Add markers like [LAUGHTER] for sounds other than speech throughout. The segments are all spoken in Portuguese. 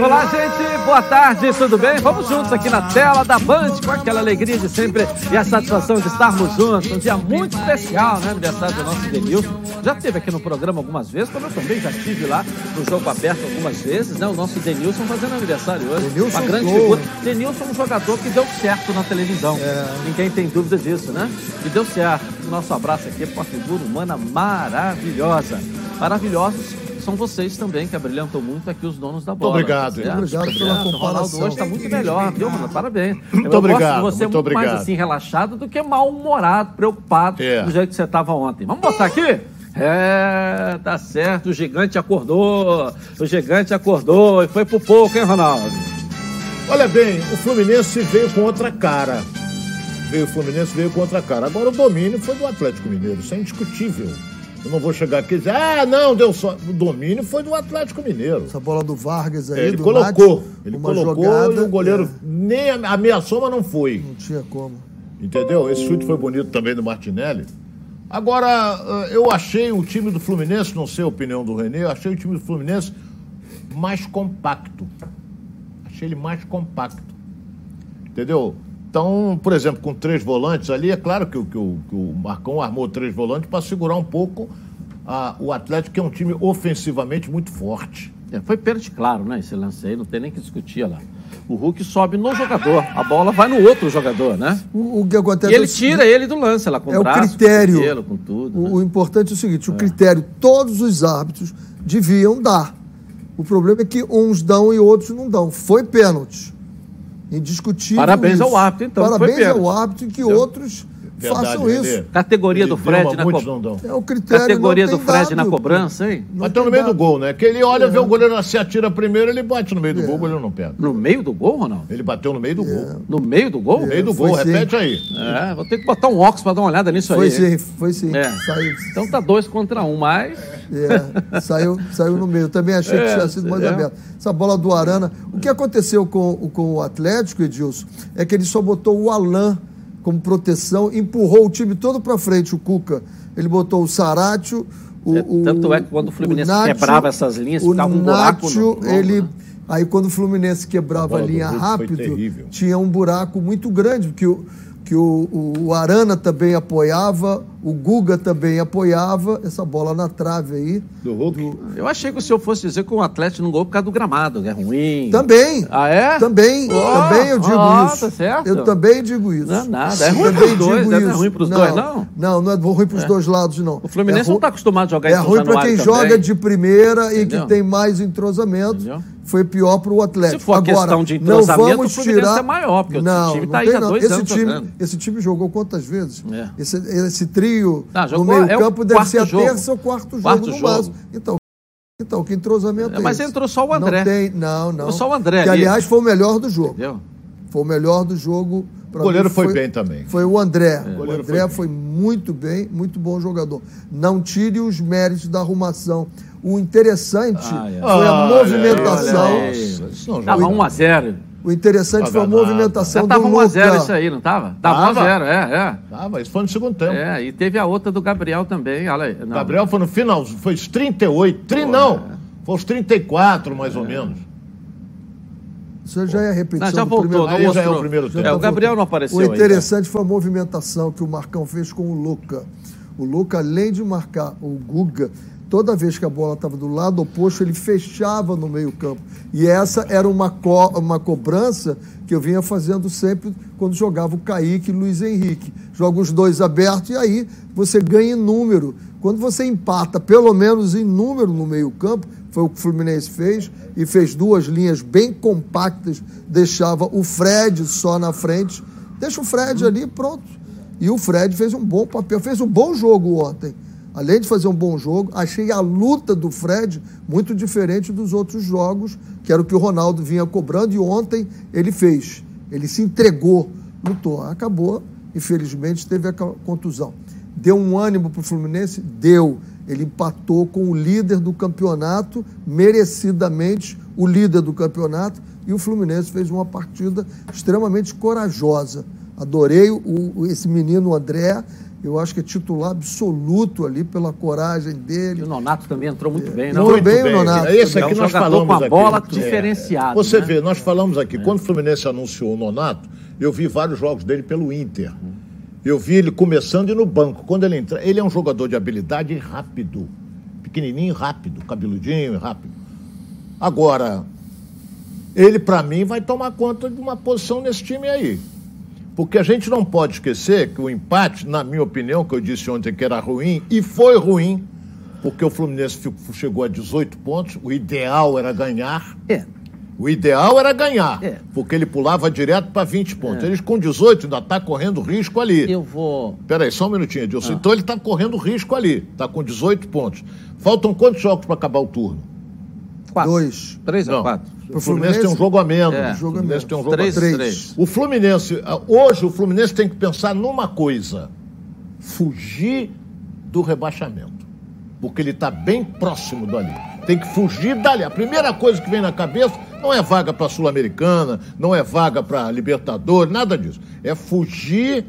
Olá, gente, boa tarde, tudo bem? Vamos juntos aqui na tela da Band com aquela alegria de sempre e a satisfação de estarmos juntos. Um dia muito especial, né? Aniversário do nosso Denilson. Já esteve aqui no programa algumas vezes, como eu também já estive lá no jogo aberto algumas vezes, né? O nosso Denilson fazendo aniversário hoje. Denilson uma grande gol. figura. Denilson é um jogador que deu certo na televisão. Ninguém tem dúvida disso, né? E deu certo. Nosso abraço aqui para uma figura humana maravilhosa. Maravilhosos são vocês também que abrilhantam muito aqui os donos da bola. obrigado, tá obrigado pela Obrigado. O Ronaldo comparação. hoje está muito melhor, viu, mano? Parabéns. Muito eu obrigado, gosto de você muito muito mais obrigado. assim, relaxado do que mal-humorado, preocupado É. do jeito que você estava ontem. Vamos botar aqui? É, tá certo, o gigante acordou, o gigante acordou e foi pro pouco, hein, Ronaldo? Olha bem, o Fluminense veio com outra cara. Veio o Fluminense veio com outra cara. Agora o domínio foi do Atlético Mineiro, isso é indiscutível. Eu não vou chegar aqui e dizer, ah, não, deu só. O domínio foi do Atlético Mineiro. Essa bola do Vargas aí, É, ele do colocou, ele colocou jogada, e o goleiro é, nem ameaçou, mas não foi. não tinha como. Entendeu? Esse chute foi bonito também do Martinelli. Agora, eh, eu achei o time do Fluminense, não sei a opinião do Renê, eu achei o time do Fluminense mais compacto. Achei ele mais compacto. Entendeu? Então, por exemplo, com três volantes ali, é claro que, o- que o, que o Marcão armou três volantes para segurar um pouco a- o Atlético, que é um time ofensivamente muito forte. É, foi pênalti claro, né? Esse lance aí, não tem nem que discutir lá. O Hulk sobe no jogador, a bola vai no outro jogador, né? O, o que acontece E ele é o seguinte, tira ele do lance lá, com é o o braço, critério. com o cabelo, com tudo. né? O, o importante é o seguinte: o critério, todos os árbitros deviam dar. O problema é que uns dão e outros não dão. Foi pênalti. Indiscutível. Parabéns isso. ao árbitro, então, foi Parabéns ao árbitro e que outros Verdade, façam isso. Categoria Ele do Fred mas na muitos co- não dão. É o critério. Categoria do Fred na dado. cobrança, hein? Não Bateu no tem meio do dado. gol, né? Que ele olha, vê o goleiro se atira primeiro, ele bate no meio do gol, o goleiro não pega. No meio do gol, Ronaldo? Ele bateu no meio do gol. No meio do gol? No meio do foi gol, sim. repete aí. É, vou ter que botar um óculos pra dar uma olhada nisso Foi aí. sim, foi sim. É. Saiu, Então tá dois contra um, mas. É, saiu, saiu no meio. Também achei que É, tinha sido mais é. aberto. Essa bola do Arana. O que aconteceu com, com o Atlético, Edilson, é que ele só botou o Alain como proteção, empurrou o time todo para frente, o Cuca. Ele botou o Saratio, o, É, tanto é que quando o Fluminense Nacho, quebrava essas linhas, o ficava um buraco no- Nacho, no- ele... né? Aí quando o Fluminense A quebrava a do linha rápido, tinha um buraco muito grande, porque o, que o, o, o Arana também apoiava, o Guga também apoiava, essa bola na trave aí. Do Hulk. Eu achei que o senhor fosse dizer que o Atlético não gol por causa do gramado, que é ruim. Também. Ah, é? Também, Ó, também eu digo ó, isso. tá certo. Eu também digo isso. Não é nada, é ruim Também pros dois? Não é isso. ruim pros dois, não? Não, não é ruim pros dois lados, não. O Fluminense é ru- não tá acostumado a jogar em É São ruim para quem também. joga de primeira e Entendeu? que tem mais entrosamento. Entendeu? Foi pior para o Atlético. Se for Agora, questão de não entrosamento, vamos o Fluminense tirar... é maior, porque o não, time não tá aí há não. dois esse anos time, jogando. Esse time jogou quantas vezes? É. Esse, esse trio Ah, no jogou- meio é o campo deve ser a terça ou quarto jogo Quarto no jogo. Então, então, que entrosamento é, É, mas entrou só o André. Não tem, não, não. Entrou só o André Que, ali. aliás, foi o melhor do jogo. Entendeu? Foi o melhor do jogo. Pra O goleiro mim, foi bem também. Foi o André. É. O, goleiro André foi foi, muito bem, muito bom jogador. Não tire os méritos da arrumação. O interessante Ah, é. foi a Olha, movimentação. olha aí. Isso não Tava joga. 1x0. O interessante foi a Joga nada. movimentação Já do tava 1x0 Luca. isso aí, não tava? Tava Tava. 1x0, é, é. Tava, isso foi no segundo tempo. É, e teve a outra do Gabriel também, olha aí. Não. Gabriel foi no final, foi os 38. Tri, não, foi os 34, mais ou menos. Isso já é a repetição Não, já do voltou, primeiro não mostrou. é o primeiro tempo. É, o Gabriel não apareceu O interessante foi a movimentação que o Marcão fez com o Luca. O Luca, além de marcar o Guga, toda vez que a bola estava do lado oposto, ele fechava no meio-campo. E essa era uma, co- uma cobrança que eu vinha fazendo sempre quando jogava o Kaique e o Luiz Henrique. Joga os dois abertos e aí você ganha em número. Quando você empata, pelo menos em número no meio-campo, foi o que o Fluminense fez, e fez duas linhas bem compactas, deixava o Fred só na frente. Deixa o Fred ali, pronto. E o Fred fez um bom papel, fez um bom jogo ontem. Além de fazer um bom jogo, achei a luta do Fred muito diferente dos outros jogos, que era o que o Ronaldo vinha cobrando, e ontem ele fez. Ele se entregou, lutou. Acabou, infelizmente, teve a co- contusão. Deu um ânimo para o Fluminense? Deu. Ele empatou com o líder do campeonato, merecidamente o líder do campeonato, e o Fluminense fez uma partida extremamente corajosa. Adorei o- esse menino André, Eu acho que é titular absoluto ali pela coragem E dele. o Nonato também entrou muito bem, Entrou não? Muito bem o Nonato. Esse É um aqui nós falamos com a aqui. bola É. diferenciada. Você né? vê, nós falamos aqui, quando o Fluminense anunciou o Nonato, eu vi vários jogos dele pelo Inter. Eu vi ele começando e no banco. Quando ele entra, ele é um jogador de habilidade rápido. Pequenininho rápido, cabeludinho rápido. Agora, ele para mim vai tomar conta de uma posição nesse time aí. Porque a gente não pode esquecer que o empate, na minha opinião, que eu disse ontem que era ruim, e foi ruim, porque o Fluminense chegou a 18 pontos, o ideal era ganhar. É. O ideal era ganhar, É. porque ele pulava direto para 20 pontos. Eles com 18 ainda está correndo risco ali. Eu vou. Peraí, só um minutinho, Edilson. Então ele está correndo risco ali, está com 18 pontos. Faltam quantos jogos para acabar o turno? Quatro. Dois. Três ou quatro? O Fluminense tem um jogo a menos. É. O Fluminense menos. tem um jogo a Três, Três. três. o Fluminense, ah, hoje o Fluminense tem que pensar numa coisa: fugir do rebaixamento. Porque ele está bem próximo dali. Tem que fugir dali. A primeira coisa que vem na cabeça não é vaga para a Sul-Americana, não é vaga para Libertadores, nada disso. É fugir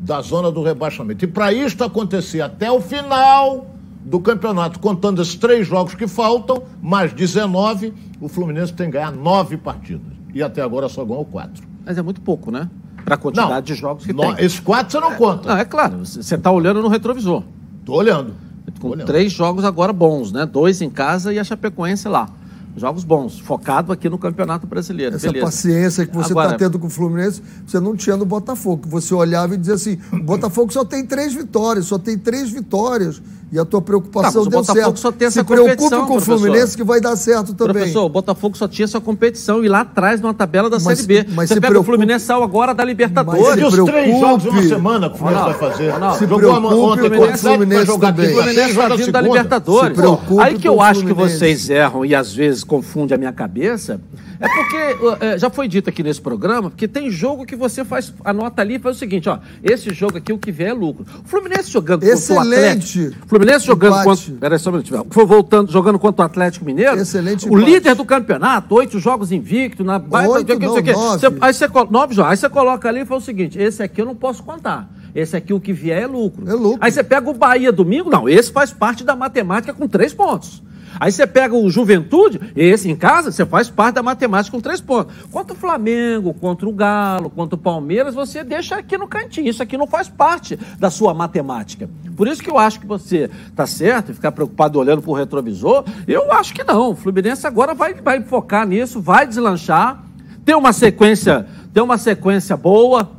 da zona do rebaixamento. E para isto acontecer até o final do campeonato, contando esses três jogos que faltam, mais 19, o Fluminense tem que ganhar nove partidas. E até agora só ganhou quatro. Mas é muito pouco, né? Para a quantidade de jogos que no- tem. Esses quatro você não conta. Não, é claro. Você está olhando no retrovisor. Tô olhando. Com olhando. três jogos agora bons, né? Dois em casa e a Chapecoense lá. Jogos bons, focado aqui no Campeonato Brasileiro. Essa Beleza. paciência que você está tendo com o Fluminense, você não tinha no Botafogo. Você olhava e dizia assim: o Botafogo só tem três vitórias, só tem três vitórias. E a tua Tá, preocupação mas o deu Botafogo certo. só tem essa Se preocupe competição, com o. Fluminense que vai dar certo também. Professor, o Botafogo só tinha essa competição e lá atrás numa tabela da Mas- Série B. mas Você se pega preocupe- o Fluminense saiu agora da Mas Libertadores. se E os três preocupe. jogos em uma semana que o Fluminense vai fazer. Ronaldo, Jogou preocupe ontem com o Fluminense jogar também. aqui O Fluminense está vindo da. Libertadores. Se preocupe Aí que eu acho que vocês erram e às vezes confundem a minha cabeça. É porque é, já foi dito aqui nesse programa que tem jogo que você faz, anota ali e faz o seguinte, ó. Esse jogo aqui, o que vier é lucro. O Fluminense jogando contra o Excelente Atlético. Fluminense jogando empate. contra. Peraí, só um minutinho. Foi voltando, jogando contra o Atlético Mineiro. Excelente O empate. líder do campeonato, oito jogos invicto, na Oito, não sei não, aí você, nove jogos. Aí você coloca ali e fala o seguinte: esse aqui eu não posso contar. Esse aqui, o que vier, é lucro. É lucro. Aí você pega o Bahia domingo, não, esse faz parte da matemática com três pontos. Aí você pega o Juventude, esse em casa, você faz parte da matemática com três pontos. Contra o Flamengo, contra o Galo, contra o Palmeiras, você deixa aqui no cantinho. Isso aqui não faz parte da sua matemática. Por isso que eu acho que você tá certo e ficar preocupado olhando para o retrovisor. Eu acho que não. O Fluminense agora vai, vai focar nisso, vai deslanchar, tem uma sequência, tem uma sequência boa,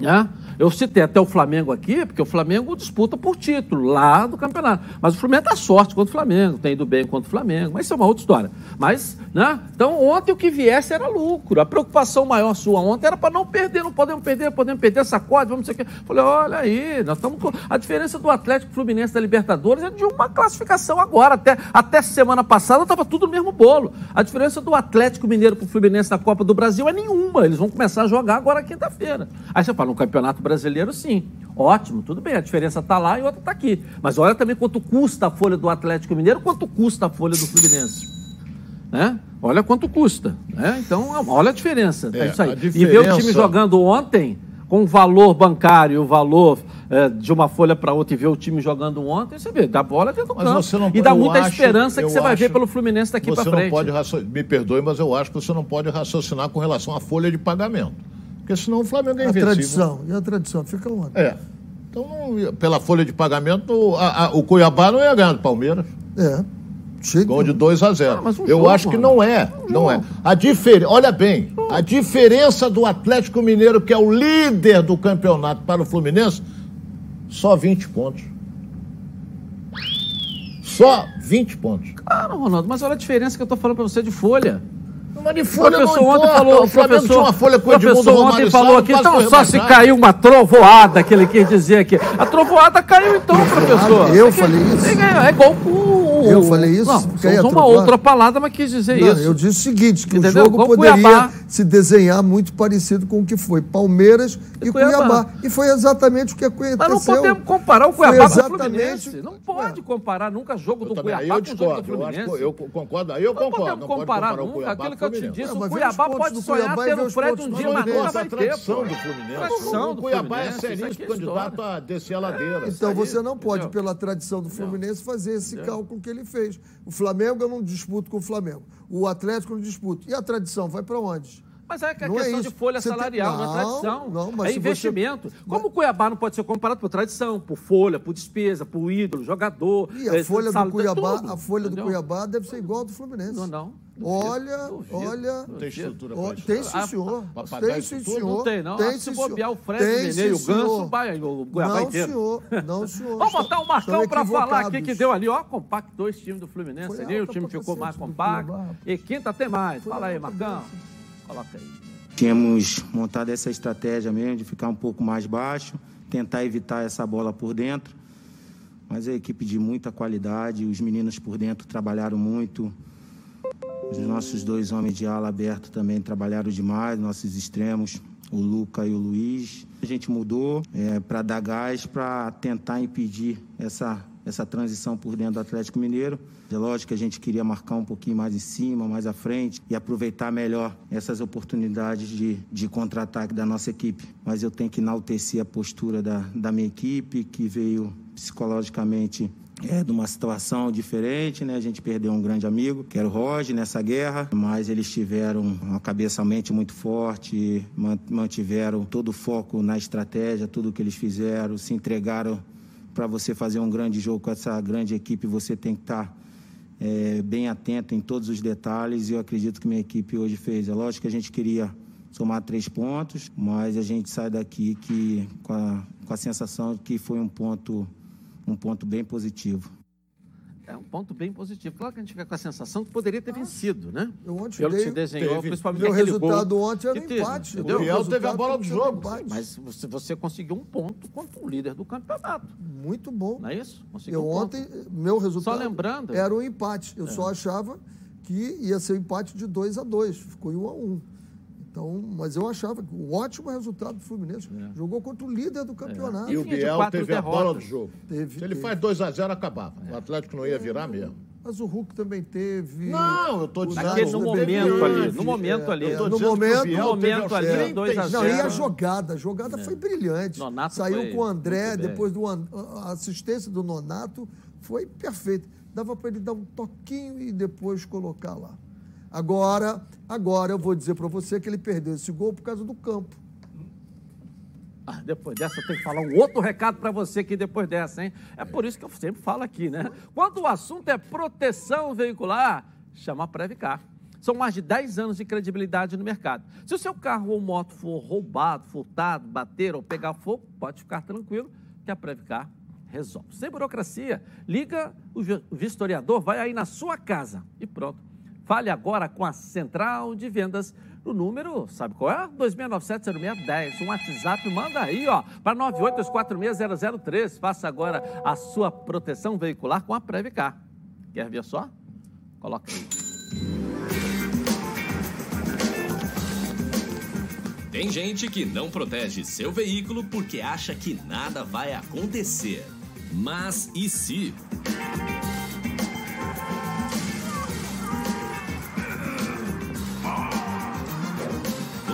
né? Eu citei até o Flamengo aqui, porque o Flamengo disputa por título lá do campeonato. Mas o Flamengo dá sorte contra o Flamengo, tem ido bem contra o Flamengo, mas isso é uma outra história. Mas, né? Então, ontem o que viesse era lucro. A preocupação maior sua ontem era para não perder, não podemos perder, podemos perder, sacode, vamos não sei o quê. Falei, olha aí, nós estamos com. A diferença do Atlético Fluminense da Libertadores é de uma classificação agora. Até, até semana passada estava tudo no mesmo bolo. A diferença do Atlético Mineiro para o Fluminense na Copa do Brasil é nenhuma. Eles vão começar a jogar agora quinta-feira. Aí você fala, no Campeonato Brasileiro, sim. Ótimo, tudo bem, a diferença está lá e outra está aqui. Mas olha também quanto custa a folha do Atlético Mineiro, quanto custa a folha do Fluminense. Né? Olha quanto custa. Né? Então, olha a diferença. É, É, isso aí. a E ver o time diferença- jogando ontem, com o valor bancário, o valor é, de uma folha para outra, e ver o time jogando ontem, você vê, dá bola dentro do Mas campo. você não e dá muita acho- esperança que você vai ver pelo Fluminense daqui para Você frente. não pode raciocinar, me perdoe, mas eu acho que você não pode raciocinar com relação à folha de pagamento. Porque senão o Flamengo é A invencível. tradição. E a tradição? Fica onde? É. Então, não- pela folha de pagamento, a- a- o Cuiabá não ia ganhar do Palmeiras. É. Chega. Gol de 2 a 0. Ah, um Eu jogo, acho que não é. não é. A difer... Olha bem, a diferença do Atlético Mineiro, que é o líder do campeonato, para o Fluminense, só 20 pontos. Só 20 pontos. Claro, Ronaldo, mas olha a diferença que eu tô falando para você de folha. Mas de folha não professor ontem importa. falou, o Flamengo professor, tinha uma folha com o Edmundo professor ontem Romário falou aqui, então só se caiu uma trovoada, que ele quis dizer aqui. A trovoada caiu então, professor. Eu falei isso? É igual o, o. Eu falei isso? Não, você usou uma outra palavra, mas quis dizer Não, isso. eu disse o seguinte, que Entendeu? o jogo poderia Cuiabá. se desenhar muito parecido com o que foi Palmeiras e, E Cuiabá. Cuiabá. E foi exatamente o que aconteceu. Mas não podemos comparar o Foi Cuiabá com o exatamente- Fluminense. Não pode comparar nunca jogo do também, Cuiabá eu com o jogo do discordo. Eu, acho, Fluminense. eu concordo, aí eu Não concordo. podemos Não pode comparar nunca Cuiabá aquilo que eu te disse. O Cuiabá pode sonhar ter um prédio um dia, Mas nunca vai ter. tradição pô. do Fluminense. Tradição o do Cuiabá é seríssimo é candidato a descer a ladeira. Então você não pode, pela tradição do Fluminense, fazer esse cálculo que ele fez. O Flamengo eu não disputo com o Flamengo. O Atlético eu não disputo. E a tradição vai para onde? Mas é que a Não é questão de isso. folha Você tem- salarial, não, é Não, tradição. não, mas é investimento. você- Como o Cuiabá não pode ser comparado por tradição, por folha, por despesa, por ídolo, jogador. E a eh, folha do Cuiabá, tudo, a folha do Cuiabá deve ser igual ao do Fluminense. Não, não. Duvido, Olha, duvido, olha. Tem duvido. estrutura para isso. tem sim, Ah, senhor. Tem sim, senhor. Não tem, não. Tem sim, se bobear o senhor. Fred, o Tem, Nenê e o Ganso, vai, o Cuiabá Não, inteiro. senhor. Não, senhor. Vamos botar o Marcão para falar aqui que deu ali, ó, compactou esse time do Fluminense ali, o time ficou mais compacto. E quinta tem mais. Fala aí, Marcão. Coloca aí. Tínhamos montado essa estratégia mesmo de ficar um pouco mais baixo, tentar evitar essa bola por dentro. Mas é equipe de muita qualidade, os meninos por dentro trabalharam muito. Os nossos dois homens de ala aberto também trabalharam demais, nossos extremos, o Luca e o Luiz. A gente mudou para dar gás para tentar impedir essa, essa transição por dentro do Atlético Mineiro. É lógico que a gente queria marcar um pouquinho mais em cima, mais à frente e aproveitar melhor essas oportunidades de, de contra-ataque da nossa equipe. Mas eu tenho que enaltecer a postura da, da minha equipe, que veio psicologicamente é, de uma situação diferente, né? A gente perdeu um grande amigo, que era o Roger, nessa guerra, mas eles tiveram uma cabeça, mente muito forte, man- mantiveram todo o foco na estratégia, tudo que eles fizeram, se entregaram para você fazer um grande jogo com essa grande equipe, você tem que estar é, bem atento em todos os detalhes e eu acredito que minha equipe hoje fez. É lógico que a gente queria somar três pontos, mas a gente sai daqui que, com, a, com a sensação de que foi um ponto, um ponto bem positivo. É um ponto bem positivo. Claro que a gente fica com a sensação que poderia ter vencido, né? Eu ontem Pelo que dei- se desenhou, teve- principalmente Meu resultado gol ontem era que teve, empate. entendeu? O Biel teve a bola do jogo. Mas você, você conseguiu um ponto contra o líder do campeonato, Muito bom. não é isso? Conseguiu Eu um ponto. ontem, meu resultado lembrando- era um empate. Eu só achava que ia ser um empate de 2 a 2 Ficou em 1 a 1 Então, mas eu achava que um ótimo resultado do Fluminense. Jogou contra o líder do campeonato. E o Biel teve a bola derrotas. do jogo. Teve, Se ele teve. faz 2x0, acabava. O Atlético não ia virar mesmo. Mas o Hulk também teve. Não, eu tô dizendo- Nath Aquele no momento teve. ali, no momento ali. É, no momento, no momento ali, 36. dois a Não, e a jogada, a jogada foi brilhante. Nonato Saiu foi com o André, depois do a assistência do Nonato, foi perfeito. Dava para ele dar um toquinho e depois colocar lá. Agora, agora eu vou dizer para você que ele perdeu esse gol por causa do campo. Ah, depois dessa, eu tenho que falar um outro recado para você aqui depois dessa, hein? É por isso que eu sempre falo aqui, né? Quando o assunto é proteção veicular, chama a Previcar. São mais de 10 anos de credibilidade no mercado. Se o seu carro ou moto for roubado, furtado, bater ou pegar fogo, pode ficar tranquilo que a Previcar resolve. Sem burocracia, liga o vi- o vistoriador, vai aí na sua casa e pronto. Fale agora com a Central de Vendas no número, sabe qual é? 2697-0610. Um WhatsApp, manda aí, ó, para 982460003. Faça agora a sua proteção veicular com a Previcar. Quer ver só? Coloca aí. Tem gente que não protege seu veículo porque acha que nada vai acontecer. Mas e se?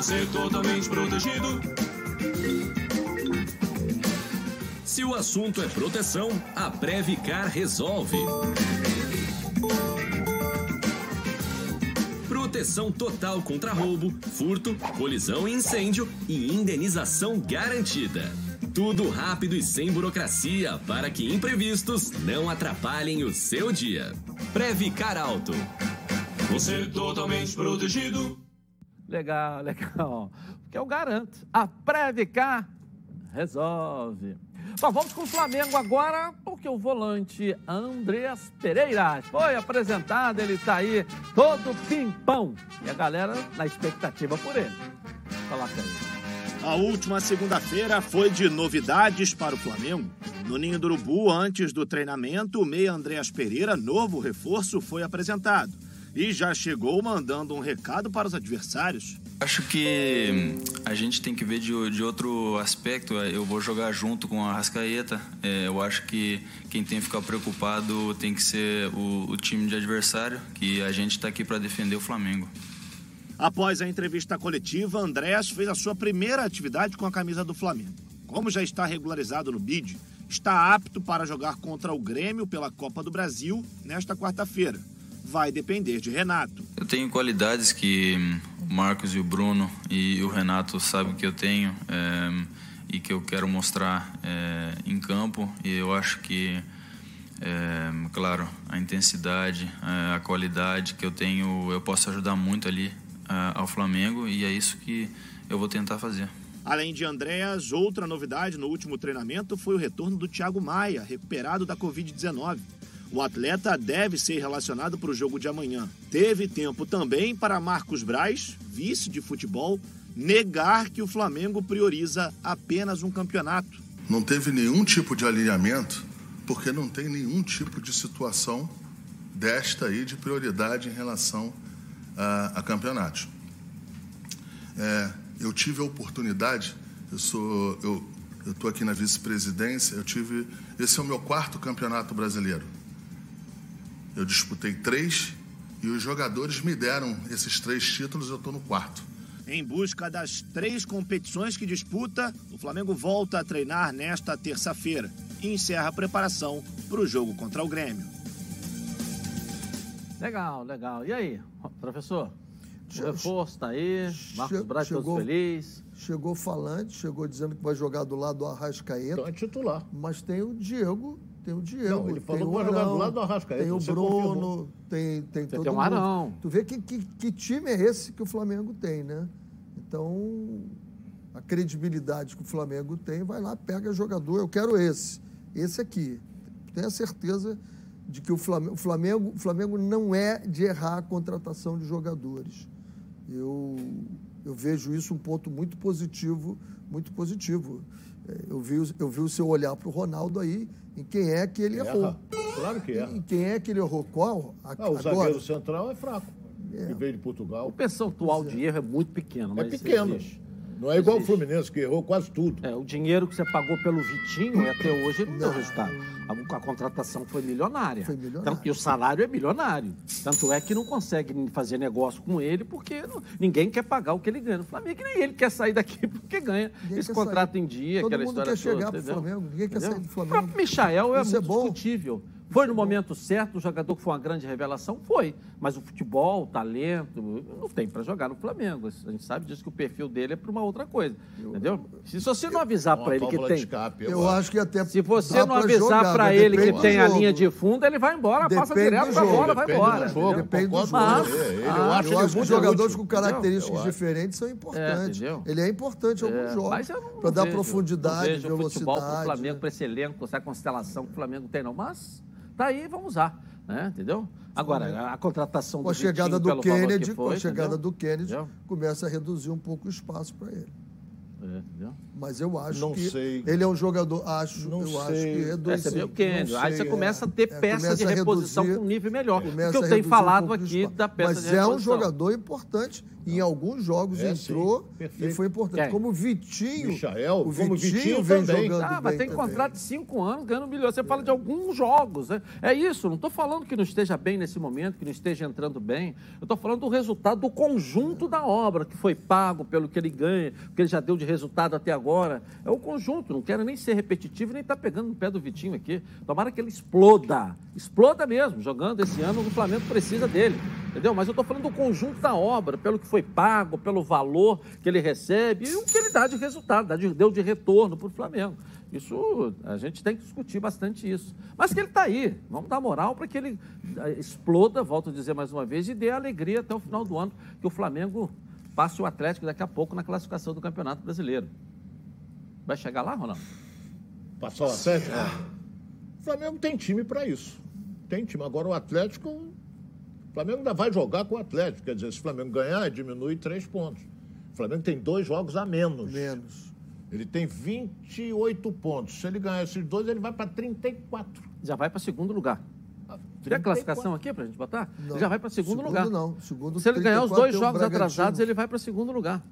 É totalmente protegido? Se o assunto é proteção, a Previcar resolve. Proteção total contra roubo, furto, colisão e incêndio e indenização garantida. Tudo rápido e sem burocracia para que imprevistos não atrapalhem o seu dia. Previcar Alto. Você é totalmente protegido. Legal, [LAUGHS] legal. Porque eu garanto, a Previcar resolve. Bom, vamos com o Flamengo agora, porque o volante Andreas Pereira foi apresentado, ele está aí todo pimpão. E a galera na expectativa por ele. Coloca aí. A última segunda-feira foi de novidades para o Flamengo. No Ninho do Urubu, antes do treinamento, o meia Andréas Pereira, novo reforço, foi apresentado. E já chegou mandando um recado para os adversários. Acho que a gente tem que ver de, de outro aspecto. Eu vou jogar junto com a Rascaeta. É, eu acho que quem tem que ficar preocupado tem que ser o, o time de adversário, que a gente está aqui para defender o Flamengo. Após a entrevista coletiva, Andréas fez a sua primeira atividade com a camisa do Flamengo. Como já está regularizado no BID, está apto para jogar contra o Grêmio pela Copa do Brasil nesta quarta-feira. Vai depender de Renato. Eu tenho qualidades que o Marcos e o Bruno e o Renato sabem que eu tenho é, e que eu quero mostrar é, em campo. E eu acho que, é, claro, a intensidade, a qualidade que eu tenho, eu posso ajudar muito ali ao Flamengo e é isso que eu vou tentar fazer. Além de Andréas, outra novidade no último treinamento foi o retorno do Thiago Maia, recuperado da Covid-19. O atleta deve ser relacionado para o jogo de amanhã. Teve tempo também para Marcos Braz, vice de futebol, negar que o Flamengo prioriza apenas um campeonato. Não teve nenhum tipo de alinhamento, porque não tem nenhum tipo de situação desta aí de prioridade em relação a, a campeonatos. É, eu tive a oportunidade, eu sou, eu estou aqui na vice-presidência, eu tive, esse é o meu quarto campeonato brasileiro. Eu disputei três e os jogadores me deram esses três títulos, eu estou no quarto. Em busca das três competições que disputa, o Flamengo volta a treinar nesta terça-feira e encerra a preparação para o jogo contra o Grêmio. Legal, legal. E aí, professor? O reforço está aí, Marcos Braz todo feliz. Chegou falante, chegou dizendo que vai jogar do lado do Arrascaeta. Então é titular. Mas tem o Diego, tem o Diego. Não, ele falou tem que vai jogar do lado do Arrascaeta. Tem o Bruno, tem, tem todo tem um Arão. Tu vê que, que, que time é esse que o Flamengo tem, né? Então, a credibilidade que o Flamengo tem, vai lá, pega jogador, eu quero esse, esse aqui. Tenha certeza de que o Flamengo, o Flamengo, o Flamengo não é de errar a contratação de jogadores. Eu, eu vejo isso um ponto muito positivo, muito positivo. Eu vi, eu vi o seu olhar para o Ronaldo aí, em quem é que ele erra. errou. Claro que erra. Em quem é que ele errou? Qual? Ah, o agora? zagueiro central é fraco. É. Que veio de Portugal. O percentual de erro é muito pequeno. Mas é pequeno. Existe. Não é igual o Fluminense, que errou quase tudo. É, o dinheiro que você pagou pelo Vitinho até hoje não, não deu resultado. A, a, contratação foi milionária. Foi milionária. Tanto, e o salário é milionário. Tanto é que não consegue fazer negócio com ele porque não, ninguém quer pagar o que ele ganha no Flamengo. Nem ele quer sair daqui [LAUGHS] porque ganha ninguém esse contrato sair. em dia, Todo aquela mundo história quer toda. chegar para o Flamengo, ninguém quer entendeu? sair do Flamengo. O próprio Michael é Isso é bom. Foi no momento certo, o jogador que foi uma grande revelação? Foi. Mas o futebol, o talento, não tem para jogar no Flamengo. A gente sabe disso que o perfil dele é para uma outra coisa. entendeu? Se você não avisar para ele que tem. Escape, eu acho que até. Se você não avisar para ele que tem a linha de fundo, ele vai embora, depende passa direto para bola, vai embora. Jogo, depende do jogo. Mas, ele, eu ah, acho, eu acho que os jogadores com características diferentes são importantes. É, ele é importante em alguns jogos. Para dar profundidade, velocidade. O futebol para o Flamengo, para esse elenco, essa constelação que o Flamengo tem, não. Mas Tá aí, vamos usar. Né? Entendeu? Agora, a contratação com a do chegada do Kennedy, foi, com a chegada entendeu? do Kennedy, entendeu? começa a reduzir um pouco o espaço para ele. É, entendeu? Mas eu acho não que sei. ele é um jogador, acho, não eu sei. acho que reduz. É, você vê o Kennedy. Aí você começa a ter é, peça começa de reposição reduzir- com um nível melhor. começa Porque eu tenho um falado do aqui espaço. da peça Mas de é um reposição. jogador importante. Em alguns jogos É, entrou sim. e foi importante. Quem? Como o Vitinho. Michael, o como o Vitinho, Vitinho vem também. jogando Ah, mas bem tem também. contrato de cinco anos, ganhando um milhão. Você fala de alguns jogos. Né? É isso, não estou falando que não esteja bem nesse momento, que não esteja entrando bem. Eu estou falando do resultado do conjunto da obra, que foi pago pelo que ele ganha, que ele já deu de resultado até agora. É o conjunto, não quero nem ser repetitivo, nem estar pegando no pé do Vitinho aqui. Tomara que ele exploda. Exploda mesmo, jogando esse ano, o Flamengo precisa dele. Entendeu? Mas eu estou falando do conjunto da obra, pelo que foi pago, pelo valor que ele recebe e o que ele dá de resultado, dá de- deu de retorno para o Flamengo. Isso, a gente tem que discutir bastante isso. Mas que ele está aí, vamos dar moral para que ele eh, exploda, volto a dizer mais uma vez, e dê alegria até o final do ano, que o Flamengo passe o Atlético daqui a pouco na classificação do Campeonato Brasileiro. Vai chegar lá, Ronaldo? Passar o Atlético? O Flamengo tem time para isso. Tem time. Agora o Atlético. O Flamengo ainda vai jogar com o Atlético. Quer dizer, se o Flamengo ganhar, diminui três pontos. O Flamengo tem dois jogos a menos. Menos. Ele tem 28 pontos. Se ele ganhar esses dois, ele vai para 34. Já vai para segundo lugar. Tem a classificação aqui para a gente botar? Não. Ele já vai para segundo, Segundo lugar. não. Segundo, Se ele ganhar os 34 dois o jogos atrasados, ele vai para segundo lugar.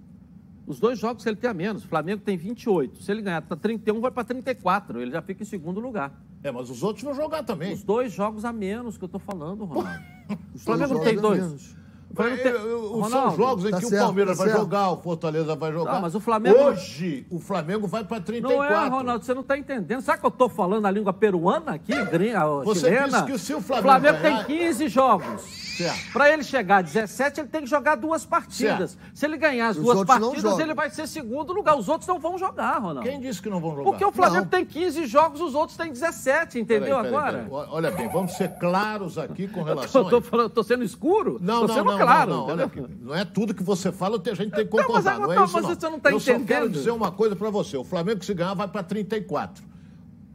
Os dois jogos que ele tem a menos. O Flamengo tem 28. Se ele ganhar tá 31, vai para 34. Ele já fica em segundo lugar. É, mas os outros vão jogar também. Os dois jogos a menos que eu tô falando, Ronaldo. O [LAUGHS] Os Flamengo não jogos tem a dois. menos. O Flamengo tem- É, eu- eu- Ronaldo, são jogos em tá que certo, o Palmeiras tá vai certo. jogar, o Fortaleza vai jogar. Tá, mas o Flamengo- Hoje, o Flamengo vai para 34. Não é, Ronaldo, você não está entendendo. Sabe que eu estou falando a língua peruana aqui, gringa, Você chilena? disse que se o Flamengo tem ganhar- 15 jogos. Certo. Para ele chegar a 17, ele tem que jogar duas partidas. Se ele ganhar as Os duas partidas, ele vai ser segundo lugar. Os outros não vão jogar, Ronaldo. Quem disse que não vão jogar? Porque o Flamengo Não. tem 15 jogos, os outros têm 17, entendeu Peraí, peraí, agora? peraí. Olha bem, vamos ser claros aqui com [LAUGHS] Eu relação tô, a tô, sendo escuro? Não, tô não, sendo não, claro, não, não, olha. Não é tudo que você fala a gente tem que Não, mas concordar, não, é isso mas não. você não tá Eu só quero entendendo. dizer uma coisa pra você. O Flamengo, se ganhar, vai pra 34.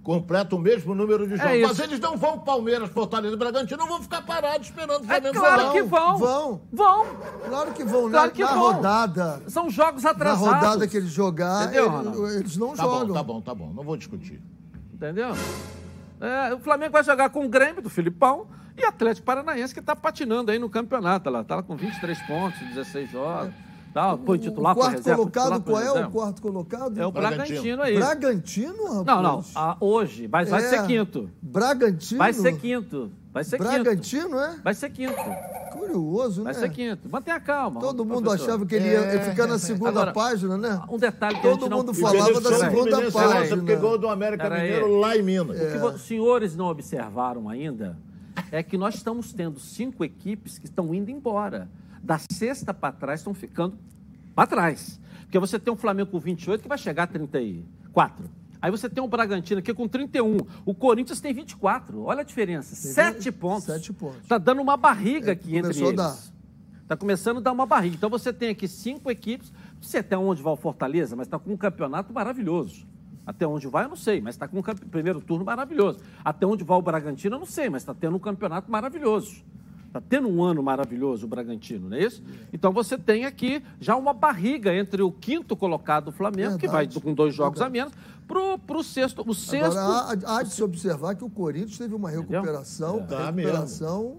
Completa o mesmo número de jogos. É mas eles não vão, Palmeiras, Fortaleza e Bragantino, não vão ficar parados esperando o É Flamengo claro jogar. que vão. Vão. Vão. Claro que vão. Claro na, que na vão. rodada. São jogos Na atrasados. rodada que eles jogar, Entendeu, ele- Ronaldo? eles, não Tá jogam. bom, tá bom, tá bom. Não vou discutir. Entendeu? É, o Flamengo vai jogar com o Grêmio do Filipão e Atlético Paranaense que está patinando aí no campeonato. Lá, tá lá com 23 pontos, 16 jogos. Tá, titular, o quarto reserva. colocado, qual é o quarto colocado? É o Bragantino. Bragantino aí. Bragantino, rapaz? Não, não. ah, hoje, mas vai É. ser quinto. Bragantino? Vai ser quinto. Vai ser quinto. Bragantino, é? Vai ser quinto. Curioso, Vai né? ser quinto. Mantenha calma. Todo mundo professor. achava que ele ia ficar na segunda Agora, página, né? Um detalhe que Todo não... mundo falava da segunda página. Porque gol do América Pera aí. Mineiro lá em Minas. O que vo- os senhores não observaram ainda é que nós estamos tendo cinco equipes que estão indo embora. Da sexta para trás estão ficando para trás. Porque você tem um Flamengo com 28 que vai chegar a 34. Aí você tem o Bragantino aqui com 31. O Corinthians tem 24. Olha a diferença. Sete pontos. sete pontos. Está dando uma barriga aqui entre eles. dar. Está começando a dar uma barriga. Então você tem aqui cinco equipes. Não sei até onde vai o Fortaleza, mas está com um campeonato maravilhoso. Até onde vai, eu não sei, mas está com um campe- primeiro turno maravilhoso. Até onde vai o Bragantino, eu não sei, mas está tendo um campeonato maravilhoso. Está tendo um ano maravilhoso o Bragantino, não é isso? Então você tem aqui já uma barriga entre o quinto colocado, o Flamengo, que vai Verdade, com dois jogos verdade. a menos, para o sexto. O sexto. Agora, há, há de se observar que o Corinthians teve uma recuperação, Tá recuperação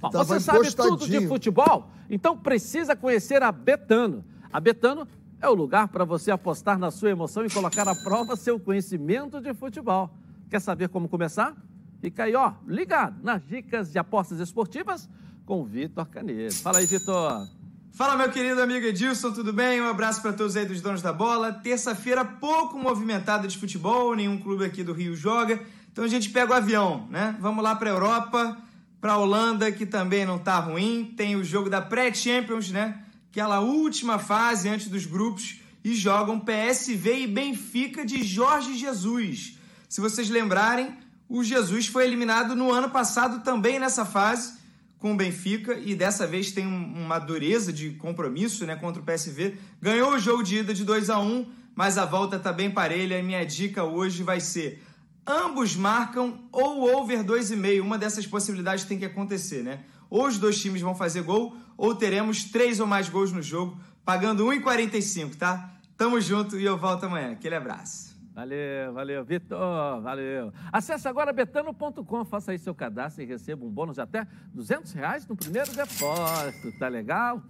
Bom, você sabe tudo de futebol? Então precisa conhecer a Betano. A Betano é o lugar para você apostar na sua emoção e colocar à prova seu conhecimento de futebol. Quer saber como começar? Fica aí, ó, ligado nas dicas de apostas esportivas com Vitor Canedo. Fala aí, Vitor. Fala, meu querido amigo Edilson, tudo bem? Um abraço para todos aí dos donos da bola. Terça-feira pouco movimentada de futebol, nenhum clube aqui do Rio joga. Então a gente pega o avião, né? Vamos lá para Europa, para Holanda, que também não tá ruim. Tem o jogo da Pré-Champions, né? Aquela última fase antes dos grupos e jogam PSV e Benfica de Jorge Jesus. Se vocês lembrarem, o Jesus foi eliminado no ano passado também nessa fase com o Benfica e dessa vez tem um- uma dureza de compromisso né, contra o PSV. Ganhou o jogo de ida de 2 a 1 mas a volta tá bem parelha e minha dica hoje vai ser ambos marcam ou over 2,5. Uma dessas possibilidades tem que acontecer, né? Ou os dois times vão fazer gol ou teremos três ou mais gols no jogo, pagando 1,45, tá? Tamo junto e eu volto amanhã. Aquele abraço. Valeu, valeu, Vitor, valeu. Acesse agora betano.com, faça aí seu cadastro e receba um bônus de até 200 reais no primeiro depósito, tá legal?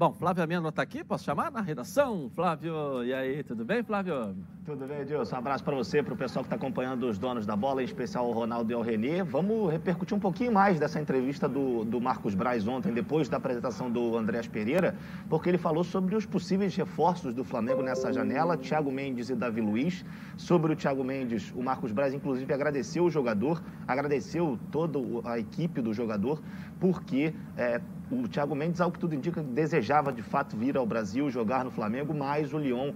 Bom, Flávio Ameno está aqui, posso chamar na redação? Flávio, e aí, tudo bem, Flávio? Tudo bem, Edilson? Um abraço para você, para o pessoal que está acompanhando os donos da bola, em especial o Ronaldo e o Renê. Vamos repercutir um pouquinho mais dessa entrevista do, do Marcos Braz ontem, depois da apresentação do Andrés Pereira, porque ele falou sobre os possíveis reforços do Flamengo nessa janela, Thiago Mendes e Davi Luiz. Sobre o Thiago Mendes, o Marcos Braz, inclusive, agradeceu o jogador, agradeceu toda a equipe do jogador, porque é, o Thiago Mendes, ao que tudo indica, desejava de fato vir ao Brasil jogar no Flamengo, mas o Lyon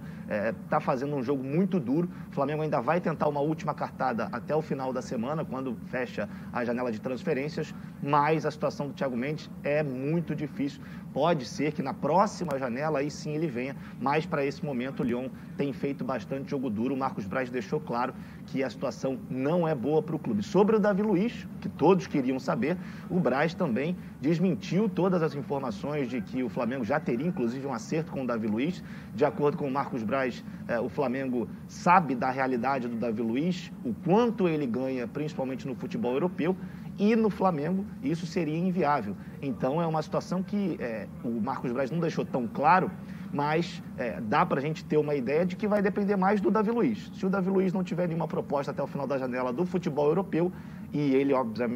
está fazendo um jogo muito duro. O Flamengo ainda vai tentar uma última cartada até o final da semana, quando fecha a janela de transferências, mas a situação do Thiago Mendes é muito difícil. Pode ser que na próxima janela aí sim ele venha, mas para esse momento o Lyon tem feito bastante jogo duro. O Marcos Braz deixou claro que a situação não é boa para o clube. Sobre o Davi Luiz, que todos queriam saber, o Braz também desmentiu todas as informações de que o Flamengo já teria, inclusive, um acerto com o Davi Luiz. De acordo com o Marcos Braz, eh, o Flamengo sabe da realidade do Davi Luiz, o quanto ele ganha, principalmente no futebol europeu, e no Flamengo isso seria inviável. Então é uma situação que é, o Marcos Braz não deixou tão claro, mas é, dá para a gente ter uma ideia de que vai depender mais do Davi Luiz. Se o Davi Luiz não tiver nenhuma proposta até o final da janela do futebol europeu e ele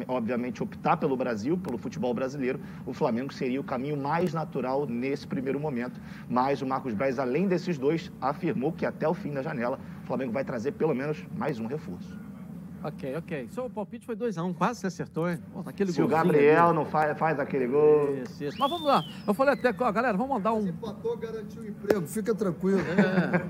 obviamente optar pelo Brasil, pelo futebol brasileiro, o Flamengo seria o caminho mais natural nesse primeiro momento. Mas o Marcos Braz, além desses dois, afirmou que até o fim da janela o Flamengo vai trazer pelo menos mais um reforço. Ok, ok. Seu palpite foi 2x1, um, quase você acertou, hein? Pô, aquele Se o Gabriel ali. não faz, faz aquele gol. Isso, isso. Mas vamos lá. Eu falei até, ó, galera, vamos mandar um. Se empatou, garantiu o emprego, fica tranquilo.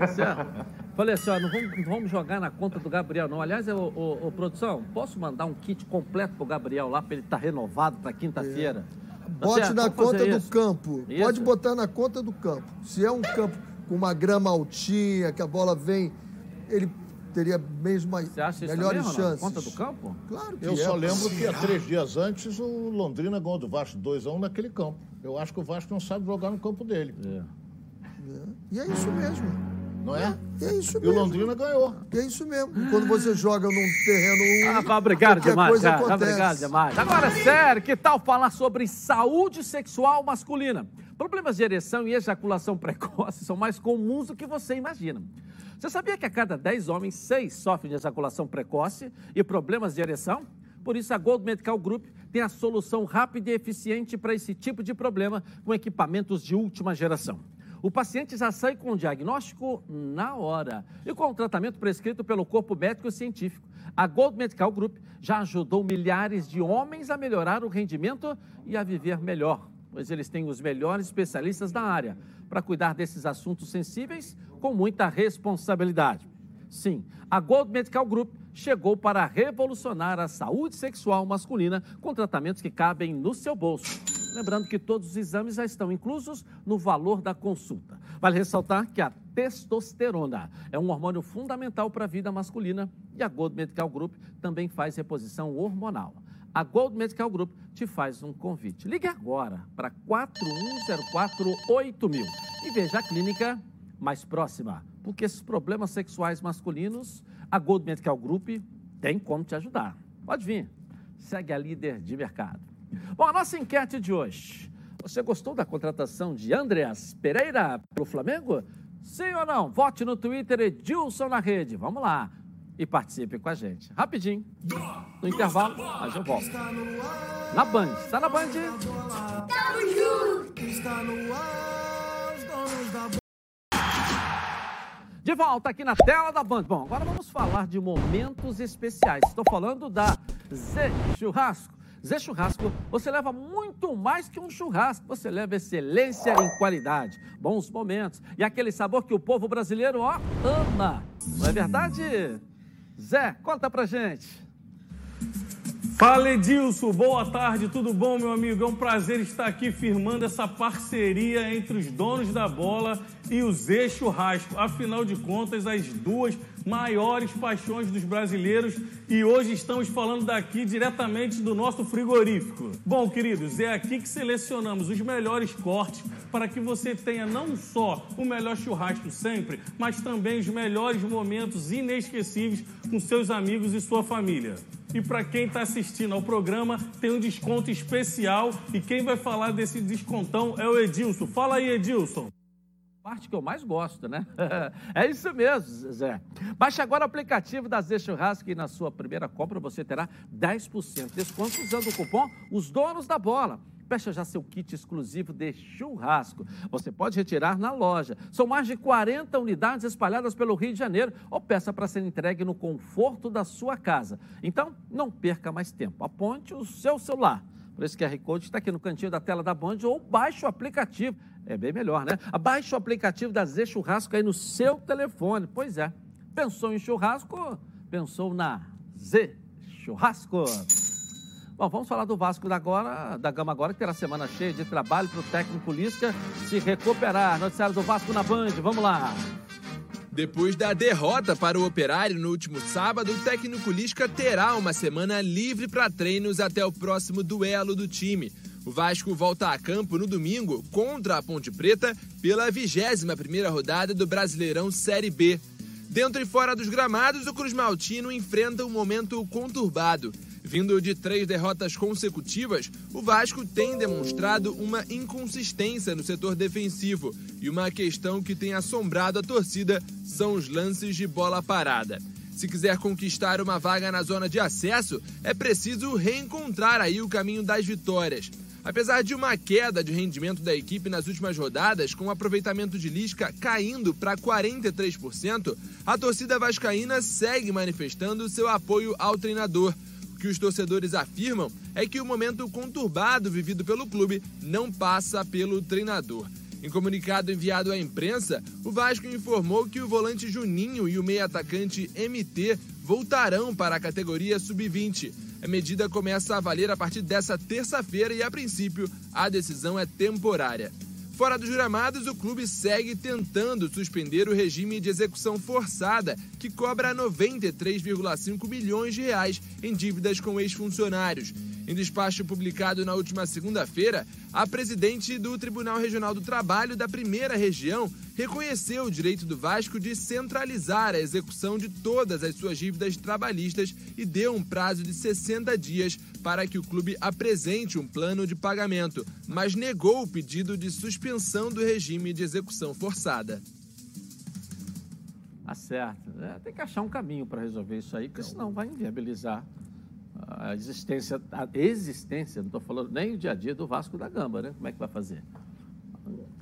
É, certo. Falei assim, ó, não vamos, não vamos jogar na conta do Gabriel, não. Aliás, o, o, o produção, posso mandar um kit completo pro Gabriel lá para ele estar tá renovado para quinta-feira? É. Bote tá na conta do campo. Isso. Pode botar na conta do campo. Se é um campo com uma grama altinha, que a bola vem, ele teria mesmo mais, melhores mesmo, chances. Conta do campo? Claro que Eu é. só lembro que há três dias antes o Londrina ganhou do Vasco 2x1 naquele campo. Eu acho que o Vasco não sabe jogar no campo dele. É. É. E é isso mesmo. Não é? E é isso mesmo. E o Londrina ganhou. É isso mesmo. Quando você joga num terreno. Ah, obrigado demais, cara. Obrigado demais. Agora, é sério, que tal falar sobre saúde sexual masculina? Problemas de ereção e ejaculação precoce [LAUGHS] são mais comuns do que você imagina. Você sabia que a cada 10 homens, 6 sofrem de ejaculação precoce e problemas de ereção? Por isso, a Gold Medical Group tem a solução rápida e eficiente para esse tipo de problema com equipamentos de última geração. O paciente já sai com o diagnóstico na hora e com o tratamento prescrito pelo corpo médico científico. A Gold Medical Group já ajudou milhares de homens a melhorar o rendimento e a viver melhor, pois eles têm os melhores especialistas da área para cuidar desses assuntos sensíveis com muita responsabilidade. Sim, a Gold Medical Group chegou para revolucionar a saúde sexual masculina com tratamentos que cabem no seu bolso. Lembrando que todos os exames já estão inclusos no valor da consulta. Vale ressaltar que a testosterona é um hormônio fundamental para a vida masculina e a Gold Medical Group também faz reposição hormonal. A Gold Medical Group te faz um convite. Ligue agora para 41048000 e veja a clínica mais próxima, porque esses problemas sexuais masculinos, a Gold Medical Group tem como te ajudar. Pode vir, segue a líder de mercado. Bom, a nossa enquete de hoje. Você gostou da contratação de Andreas Pereira para o Flamengo? Sim ou não? Vote no Twitter Edilson na rede. Vamos lá e participe com a gente. Rapidinho, no intervalo, mas eu volto. Na Band. Está na Band? Está no ar, os donos da de volta aqui na tela da Band. Bom, agora vamos falar de momentos especiais. Estou falando da Zé Churrasco. Zé Churrasco, você leva muito mais que um churrasco. Você leva excelência em qualidade, bons momentos e aquele sabor que o povo brasileiro, ó, ama. Não é verdade? Zé, conta pra gente. Fala Edilson, boa tarde, tudo bom, meu amigo? É um prazer estar aqui firmando essa parceria entre os donos da bola e o Zé Churrasco. Afinal de contas, as duas maiores paixões dos brasileiros e hoje estamos falando daqui diretamente do nosso frigorífico. Bom, queridos, é aqui que selecionamos os melhores cortes para que você tenha não só o melhor churrasco sempre, mas também os melhores momentos inesquecíveis com seus amigos e sua família. E para quem está assistindo ao programa, tem um desconto especial. E quem vai falar desse descontão é o Edilson. Fala aí, Edilson parte que eu mais gosto, né? [LAUGHS] é isso mesmo, Zé. Baixe agora o aplicativo da Zé Churrasco e na sua primeira compra você terá 10% de desconto usando o cupom Os Donos da Bola. Peça já seu kit exclusivo de churrasco. Você pode retirar na loja. São mais de 40 unidades espalhadas pelo Rio de Janeiro ou peça para ser entregue no conforto da sua casa. Então, não perca mais tempo. Aponte o seu celular. Por esse QR Code está aqui no cantinho da tela da Band ou baixe o aplicativo. É bem melhor, né? Baixe o aplicativo da Z Churrasco aí no seu telefone. Pois é. Pensou em churrasco? Pensou na Z Churrasco. Bom, vamos falar do Vasco da, agora, da Gama agora, que terá semana cheia de trabalho para o técnico Lisca se recuperar. Noticiário do Vasco na Band, vamos lá. Depois da derrota para o Operário no último sábado, o técnico Lisca terá uma semana livre para treinos até o próximo duelo do time. O Vasco volta a campo no domingo contra a Ponte Preta pela 21ª rodada do Brasileirão Série B. Dentro e fora dos gramados, o Cruz Maltino enfrenta um momento conturbado. Vindo de três derrotas consecutivas, o Vasco tem demonstrado uma inconsistência no setor defensivo e uma questão que tem assombrado a torcida são os lances de bola parada. Se quiser conquistar uma vaga na zona de acesso, é preciso reencontrar aí o caminho das vitórias. Apesar de uma queda de rendimento da equipe nas últimas rodadas, com o aproveitamento de Lisca caindo para 43%, a torcida vascaína segue manifestando seu apoio ao treinador. Que os torcedores afirmam é que o momento conturbado vivido pelo clube não passa pelo treinador. Em comunicado enviado à imprensa, o Vasco informou que o volante Juninho e o meio-atacante MT voltarão para a categoria sub-20. A medida começa a valer a partir dessa terça-feira e, a princípio, a decisão é temporária. Fora dos gramados, o clube segue tentando suspender o regime de execução forçada, que cobra 93,5 milhões de reais em dívidas com ex-funcionários. Em despacho publicado na última segunda-feira, a presidente do Tribunal Regional do Trabalho da primeira região reconheceu o direito do Vasco de centralizar a execução de todas as suas dívidas trabalhistas e deu um prazo de 60 dias para que o clube apresente um plano de pagamento, mas negou o pedido de suspensão do regime de execução forçada. Tá certo. É, tem que achar um caminho para resolver isso aí, porque senão vai inviabilizar a existência, a existência, não estou falando nem o dia a dia do Vasco da Gama, né? Como é que vai fazer?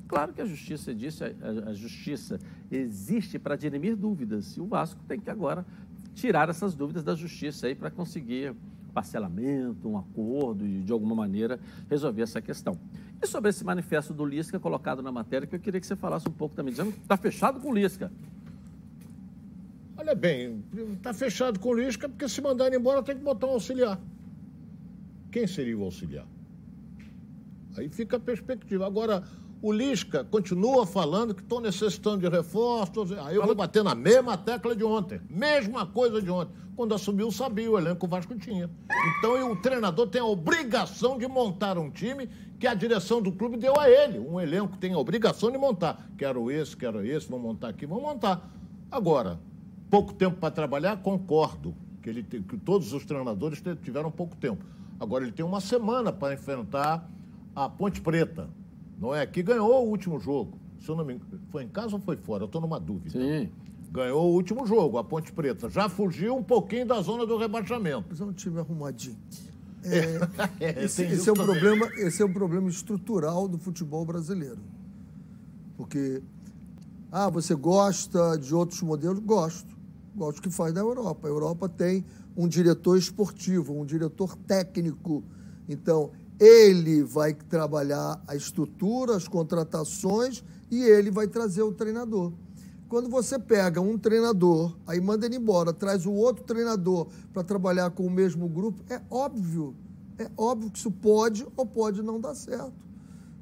Claro que a justiça disse, a, a justiça existe para dirimir dúvidas, e o Vasco tem que agora tirar essas dúvidas da justiça aí para conseguir parcelamento, um acordo e, de alguma maneira, resolver essa questão. E sobre esse manifesto do Lisca colocado na matéria, que eu queria que você falasse um pouco também, dizendo que está fechado com o Lisca. Olha bem, está fechado com o Lisca porque se mandar ele embora tem que botar um auxiliar. Quem seria o auxiliar? Aí fica a perspectiva. Agora, o Lisca continua falando que estão necessitando de reforços. Aí eu vou bater na mesma tecla de ontem. Mesma coisa de ontem. Quando assumiu, sabia o elenco que o Vasco tinha. Então o treinador tem a obrigação de montar um time que a direção do clube deu a ele. Um elenco tem a obrigação de montar. Quero esse, quero esse, vou montar aqui, vou montar. Agora, pouco tempo para trabalhar, concordo. Que, ele, que todos os treinadores tiveram pouco tempo. Agora ele tem uma semana para enfrentar a Ponte Preta não é? Que ganhou o último jogo. Se eu não me engano, foi em casa ou foi fora? Eu estou numa dúvida. Sim. Ganhou o último jogo, a Ponte Preta. Já fugiu um pouquinho da zona do rebaixamento. Mas é um time arrumadinho. É, é, [LAUGHS] esse, esse é um problema, esse é um problema estrutural do futebol brasileiro. Porque, ah, você gosta de outros modelos? Gosto. Gosto que faz na Europa. A Europa tem um diretor esportivo, um diretor técnico. Então, ele vai trabalhar a estrutura, as contratações e ele vai trazer o treinador. Quando você pega um treinador, aí manda ele embora, traz o outro treinador para trabalhar com o mesmo grupo, é óbvio, é óbvio que isso pode ou pode não dar certo,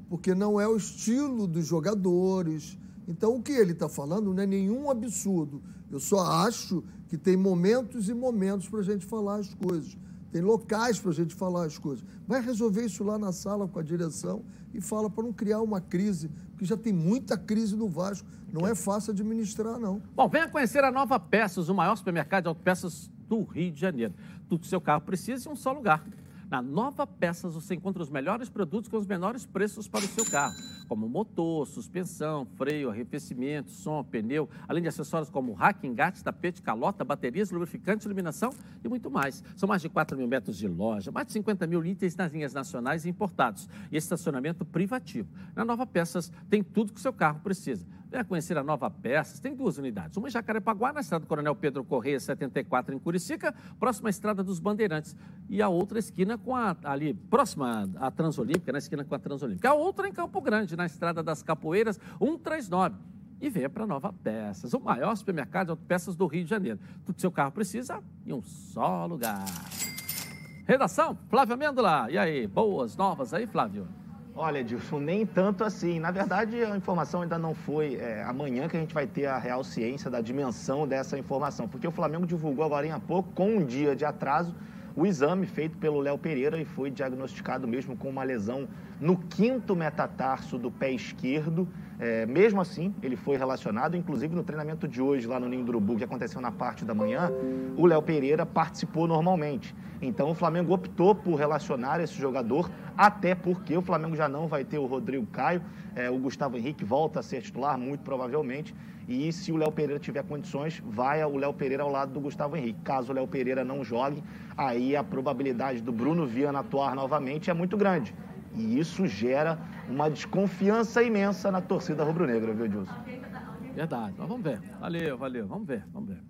porque não é o estilo dos jogadores. Então, o que ele está falando não é nenhum absurdo. Eu só acho que tem momentos e momentos para a gente falar as coisas. Tem locais para a gente falar as coisas. Vai resolver isso lá na sala com a direção e fala para não criar uma crise, porque já tem muita crise no Vasco. Não é fácil administrar, não. Bom, venha conhecer a Nova Peças, o maior supermercado de autopeças do Rio de Janeiro. Tudo que seu carro precisa em um só lugar. Na Nova Peças você encontra os melhores produtos com os menores preços para o seu carro, como motor, suspensão, freio, arrefecimento, som, pneu, além de acessórios como rack, engate, tapete, calota, baterias, lubrificante, iluminação e muito mais. São mais de 4 mil metros de loja, mais de 50 mil itens nas linhas nacionais e importados e estacionamento privativo. Na Nova Peças tem tudo que o seu carro precisa. Venha conhecer a Nova Peças, tem duas unidades. Uma em Jacarepaguá, na estrada do Coronel Pedro Correia, 74, em Curicica, próxima à estrada dos Bandeirantes. E a outra esquina com a, ali, próxima à Transolímpica, na esquina com a Transolímpica. A outra em Campo Grande, na estrada das Capoeiras, 139. e venha para Nova Peças, o maior supermercado de autopeças do Rio de Janeiro. Tudo que seu carro precisa em um só lugar. Redação, Flávio Amêndola. E aí, boas novas aí, Flávio? Olha, Edilson, nem tanto assim. Na verdade, a informação ainda não foi é, amanhã que a gente vai ter a real ciência da dimensão dessa informação, porque o Flamengo divulgou agora há pouco, com um dia de atraso, o exame feito pelo Léo Pereira e foi diagnosticado mesmo com uma lesão no quinto metatarso do pé esquerdo. É, mesmo assim, ele foi relacionado, inclusive no treinamento de hoje lá no Ninho do Urubu, que aconteceu na parte da manhã, o Léo Pereira participou normalmente. Então o Flamengo optou por relacionar esse jogador, até porque o Flamengo já não vai ter o Rodrigo Caio, é, o Gustavo Henrique volta a ser titular, muito provavelmente, e se o Léo Pereira tiver condições, vai o Léo Pereira ao lado do Gustavo Henrique. Caso o Léo Pereira não jogue, aí a probabilidade do Bruno Viana atuar novamente é muito grande. E isso gera uma desconfiança imensa na torcida rubro-negra, viu, Dilson? Verdade, mas vamos ver. Valeu, valeu, vamos ver, vamos ver.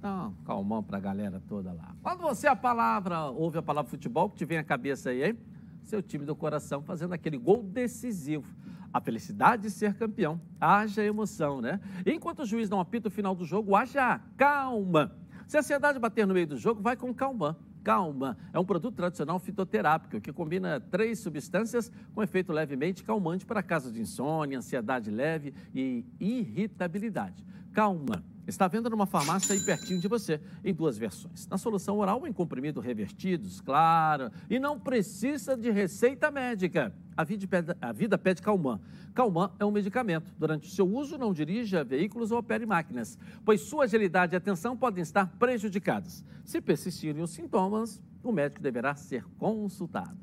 Dá um calmão para a galera toda lá. Quando você a palavra, ouve a palavra futebol, que te vem à cabeça aí, hein? Seu time do coração fazendo aquele gol decisivo. A felicidade de ser campeão. Haja emoção, né? enquanto o juiz não apita o final do jogo, haja calma. Se a ansiedade bater no meio do jogo, vai com calma. Calma é um produto tradicional fitoterápico que combina três substâncias com efeito levemente calmante para casos de insônia, ansiedade leve e irritabilidade. Calma Está vendo numa farmácia aí pertinho de você, em duas versões. Na solução oral, em comprimido revertidos, claro, e não precisa de receita médica. A vida pede, a vida pede Calman. Calman é um medicamento. Durante o seu uso, não dirija veículos ou opere máquinas, pois sua agilidade e atenção podem estar prejudicadas. Se persistirem os sintomas, o médico deverá ser consultado.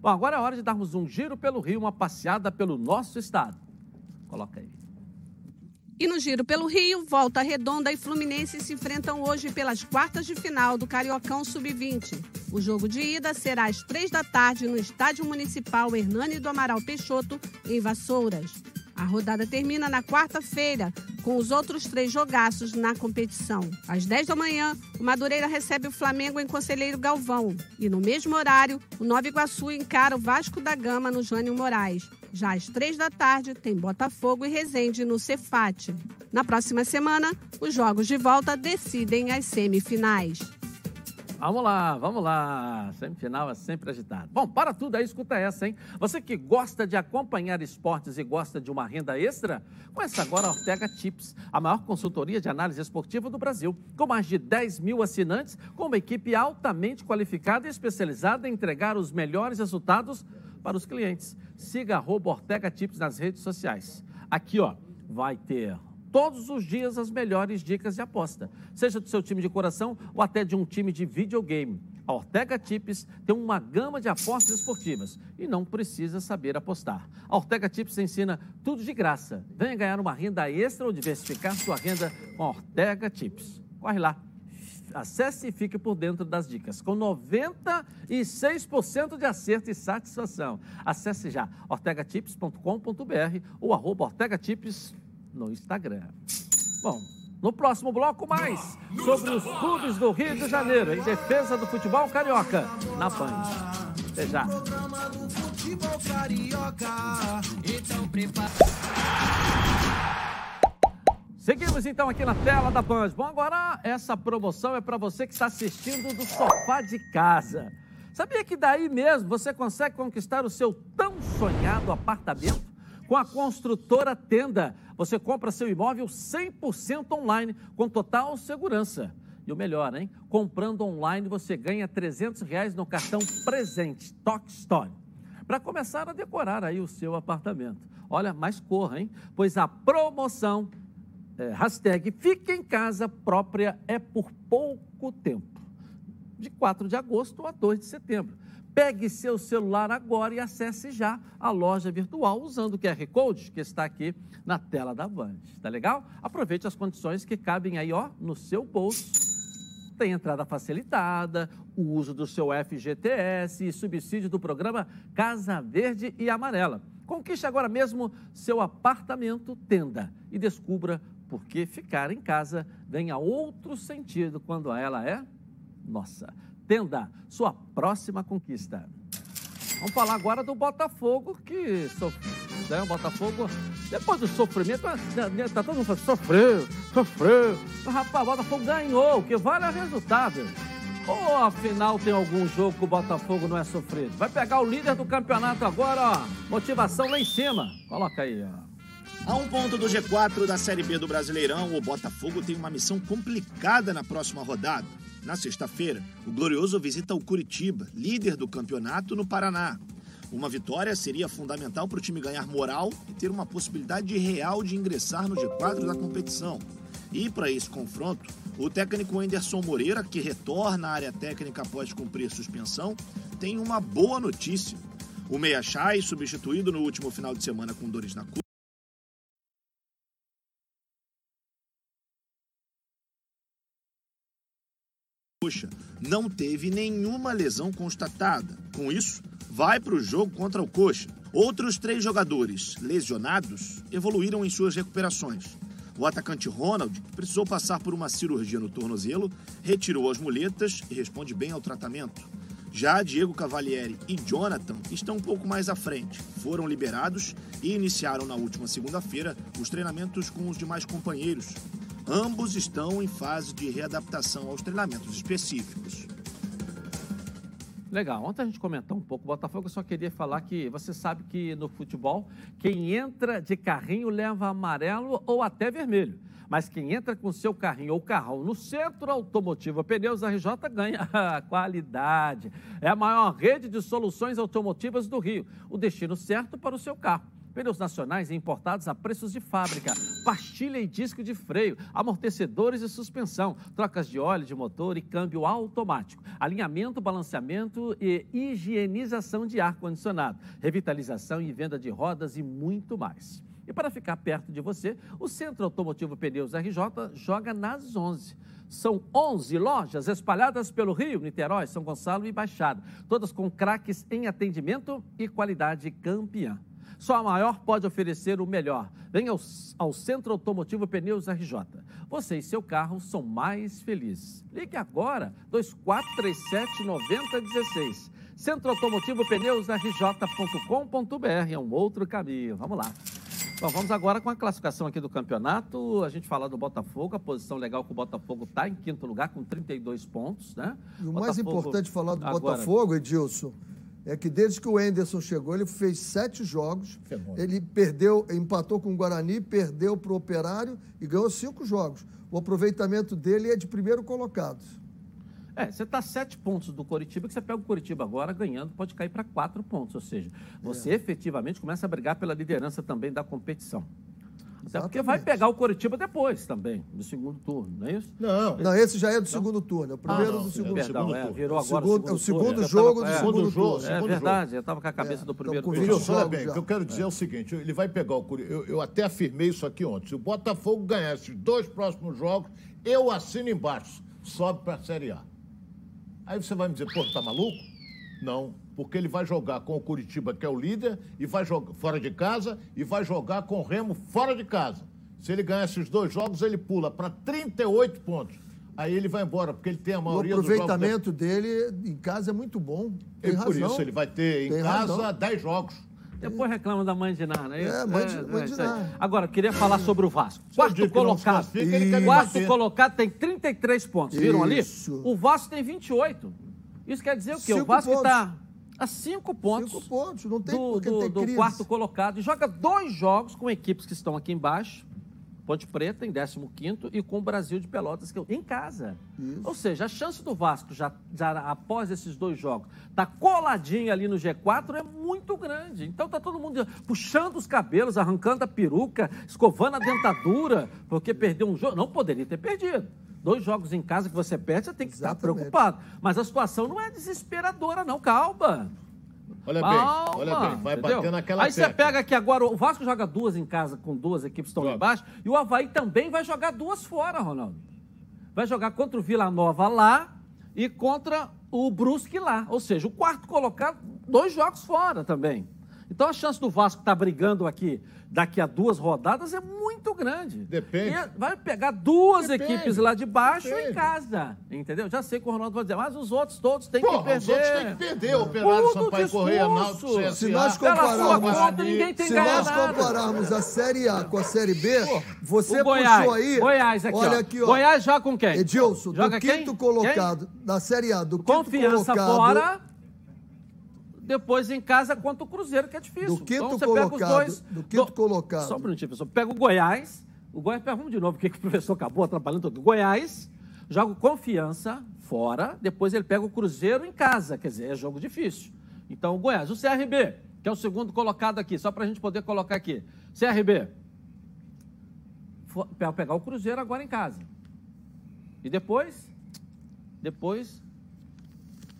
Bom, agora é hora de darmos um giro pelo Rio, uma passeada pelo nosso estado. Coloca aí. E no giro pelo Rio, Volta Redonda e Fluminense se enfrentam hoje pelas quartas de final do Cariocão Sub-20. O jogo de ida será às três da tarde no Estádio Municipal Hernani do Amaral Peixoto, em Vassouras. A rodada termina na quarta-feira, com os outros três jogaços na competição. Às 10 da manhã, o Madureira recebe o Flamengo em Conselheiro Galvão. E no mesmo horário, o Nova Iguaçu encara o Vasco da Gama no Jânio Moraes. Já às três da tarde, tem Botafogo e Resende no Cefate. Na próxima semana, os jogos de volta decidem as semifinais. Vamos lá, vamos lá. Semifinal é sempre agitado. Bom, para tudo aí, escuta essa, hein? Você que gosta de acompanhar esportes e gosta de uma renda extra, conheça agora a Ortega Tips, a maior consultoria de análise esportiva do Brasil, com mais de 10 mil assinantes, com uma equipe altamente qualificada e especializada em entregar os melhores resultados para os clientes. Siga Ortega Tips nas redes sociais. Aqui, ó, vai ter todos os dias as melhores dicas de aposta, seja do seu time de coração ou até de um time de videogame. A Ortega Tips tem uma gama de apostas esportivas e não precisa saber apostar. A Ortega Tips ensina tudo de graça. Venha ganhar uma renda extra ou diversificar sua renda com a Ortega Tips. Corre lá Acesse e fique por dentro das dicas, com 96% de acerto e satisfação. Acesse já ortegatips.com.br ou arroba ortegatips no Instagram. Bom, no próximo bloco, mais sobre os clubes do Rio de Janeiro em defesa do futebol carioca na Band. Até já. Então aqui na tela da Band. Bom, agora essa promoção é para você que está assistindo do sofá de casa. Sabia que daí mesmo você consegue conquistar o seu tão sonhado apartamento? Com a construtora Tenda, você compra seu imóvel 100% online, com total segurança. E o melhor, hein? Comprando online você ganha 300 reais no cartão presente, Toque Story. Para começar a decorar aí o seu apartamento. Olha, mais corra, hein? Pois a promoção é, hashtag Fique em Casa Própria é por pouco tempo. De 4 de agosto a 2 de setembro. Pegue seu celular agora e acesse já a loja virtual usando o QR Code que está aqui na tela da Band. Tá legal? Aproveite as condições que cabem aí, ó, no seu bolso. Tem entrada facilitada, o uso do seu FGTS e subsídio do programa Casa Verde e Amarela. Conquiste agora mesmo seu apartamento tenda e descubra porque ficar em casa ganha outro sentido quando ela é nossa. Tenda, sua próxima conquista. Vamos falar agora do Botafogo, que sofreu. Né? O Botafogo, depois do sofrimento, tá, tá todo mundo falando, sofreu, sofreu. Rapaz, o Botafogo ganhou, o que vale é resultado. Ou afinal tem algum jogo que o Botafogo não é sofrido? Vai pegar o líder do campeonato agora, ó. Motivação lá em cima. Coloca aí, ó. A um ponto do G4 da Série B do Brasileirão, o Botafogo tem uma missão complicada na próxima rodada. Na sexta-feira, o Glorioso visita o Curitiba, líder do campeonato no Paraná. Uma vitória seria fundamental para o time ganhar moral e ter uma possibilidade real de ingressar no G4 da competição. E para esse confronto, o técnico Anderson Moreira, que retorna à área técnica após cumprir suspensão, tem uma boa notícia. O Meia Chai, substituído no último final de semana com dores na Coxa não teve nenhuma lesão constatada. Com isso, vai para o jogo contra o Coxa. Outros três jogadores lesionados evoluíram em suas recuperações. O atacante Ronald, que precisou passar por uma cirurgia no tornozelo, retirou as muletas e responde bem ao tratamento. Já Diego Cavalieri e Jonathan estão um pouco mais à frente. Foram liberados e iniciaram na última segunda-feira os treinamentos com os demais companheiros. Ambos estão em fase de readaptação aos treinamentos específicos. Legal. Ontem a gente comentou um pouco o Botafogo. Eu só queria falar que você sabe que no futebol, quem entra de carrinho leva amarelo ou até vermelho. Mas quem entra com seu carrinho ou carrão no Centro Automotivo Pneus RJ ganha [LAUGHS] qualidade. É a maior rede de soluções automotivas do Rio. O destino certo para o seu carro. Pneus nacionais importados a preços de fábrica, pastilha e disco de freio, amortecedores e suspensão, trocas de óleo de motor e câmbio automático, alinhamento, balanceamento e higienização de ar-condicionado, revitalização e venda de rodas e muito mais. E para ficar perto de você, o Centro Automotivo Pneus RJ joga nas 11. São 11 lojas espalhadas pelo Rio, Niterói, São Gonçalo e Baixada, todas com craques em atendimento e qualidade campeã. Só a maior pode oferecer o melhor. Venha ao, ao Centro Automotivo Pneus RJ. Você e seu carro são mais felizes. Ligue agora, 2437-9016. Centro Automotivo Pneus RJ.com.br é um outro caminho. Vamos lá. Bom, vamos agora com a classificação aqui do campeonato. A gente fala do Botafogo, a posição legal que o Botafogo está em quinto lugar com 32 pontos, né? E o Botafogo... mais importante falar do agora... Botafogo, Edilson, é que desde que o Enderson chegou, ele fez sete jogos. Ele perdeu, empatou com o Guarani, perdeu para o Operário e ganhou cinco jogos. O aproveitamento dele é de primeiro colocado. É, você está sete pontos do Coritiba, que você pega o Coritiba agora ganhando, pode cair para quatro pontos. Ou seja, você é. efetivamente começa a brigar pela liderança também da competição. Até porque vai pegar o Coritiba depois também, no segundo turno, não é isso? Não. Não, esse já é do segundo turno, é o primeiro ah, do segundo, perdão, segundo é, turno. virou agora o segundo, é o segundo jogo tava, do segundo turno. É verdade, eu estava com a cabeça é, do primeiro então, turno. Olha bem, o que eu quero dizer é. é o seguinte, ele vai pegar o Coritiba, eu, eu até afirmei isso aqui ontem, se o Botafogo ganhar esses dois próximos jogos, eu assino embaixo, sobe para a Série A. Aí você vai me dizer, pô, tá maluco? Não porque ele vai jogar com o Curitiba, que é o líder, e vai jogar fora de casa, e vai jogar com o Remo fora de casa. Se ele ganhar esses dois jogos, ele pula para 38 pontos. Aí ele vai embora, porque ele tem a maioria dos jogos... O aproveitamento dele em casa é muito bom. Tem e razão. por isso ele vai ter em tem casa razão. 10 jogos. Depois reclama da mãe de Ná, não é isso? É, mãe de, é, mãe de é Agora, eu queria falar sobre o Vasco. Quarto colocado. Quarto colocado tem 33 pontos. Viram isso. ali? O Vasco tem 28. Isso quer dizer o quê? Cinco o Vasco está a cinco pontos, cinco pontos. Não tem do, do, do quarto colocado. E joga dois jogos com equipes que estão aqui embaixo Ponte Preta em 15 e com o Brasil de Pelotas que em casa. Isso. Ou seja, a chance do Vasco, já, já após esses dois jogos, tá coladinho ali no G4 é muito grande. Então tá todo mundo puxando os cabelos, arrancando a peruca, escovando a dentadura, porque perdeu um jogo. Não poderia ter perdido. Dois jogos em casa que você perde, você tem que Exatamente. estar preocupado. Mas a situação não é desesperadora, não. Calma. Olha bem, olha bem, vai entendeu? bater naquela Aí você pega aqui agora, o Vasco joga duas em casa com duas equipes que estão lá embaixo, e o Havaí também vai jogar duas fora, Ronaldo. Vai jogar contra o Vila Nova lá e contra o Brusque lá. Ou seja, o quarto colocado, dois jogos fora também. Então a chance do Vasco estar brigando aqui daqui a duas rodadas é muito grande. Depende. E vai pegar duas Depende. equipes lá de baixo Depende. em casa. Entendeu? Já sei que o Ronaldo vai dizer, mas os outros todos têm Porra, que perder. os outros têm que perder. Operário, Tudo Sampaio. Correia, Náutico. Se nós compararmos, conta, ninguém tem se nós nada. compararmos a Série A com a Série B, você O Goiás, puxou aí. Goiás aqui, olha aqui, ó. Goiás joga com quem? Edilson, Joga do quem? quinto colocado da Série A, do quinto Confiança colocado. fora. Depois em casa contra o Cruzeiro, que é difícil. Do quinto então, você pega os colocado, dois. do quinto colocado. Só um minutinho, professor. Pega o Goiás. O Goiás, vamos de novo, porque que o professor acabou atrapalhando tudo. Goiás, joga o Confiança fora, depois ele pega o Cruzeiro em casa. Quer dizer, é jogo difícil. Então, o Goiás. O CRB, que é o segundo colocado aqui, só para a gente poder colocar aqui. CRB, pegar o Cruzeiro agora em casa. E depois, depois,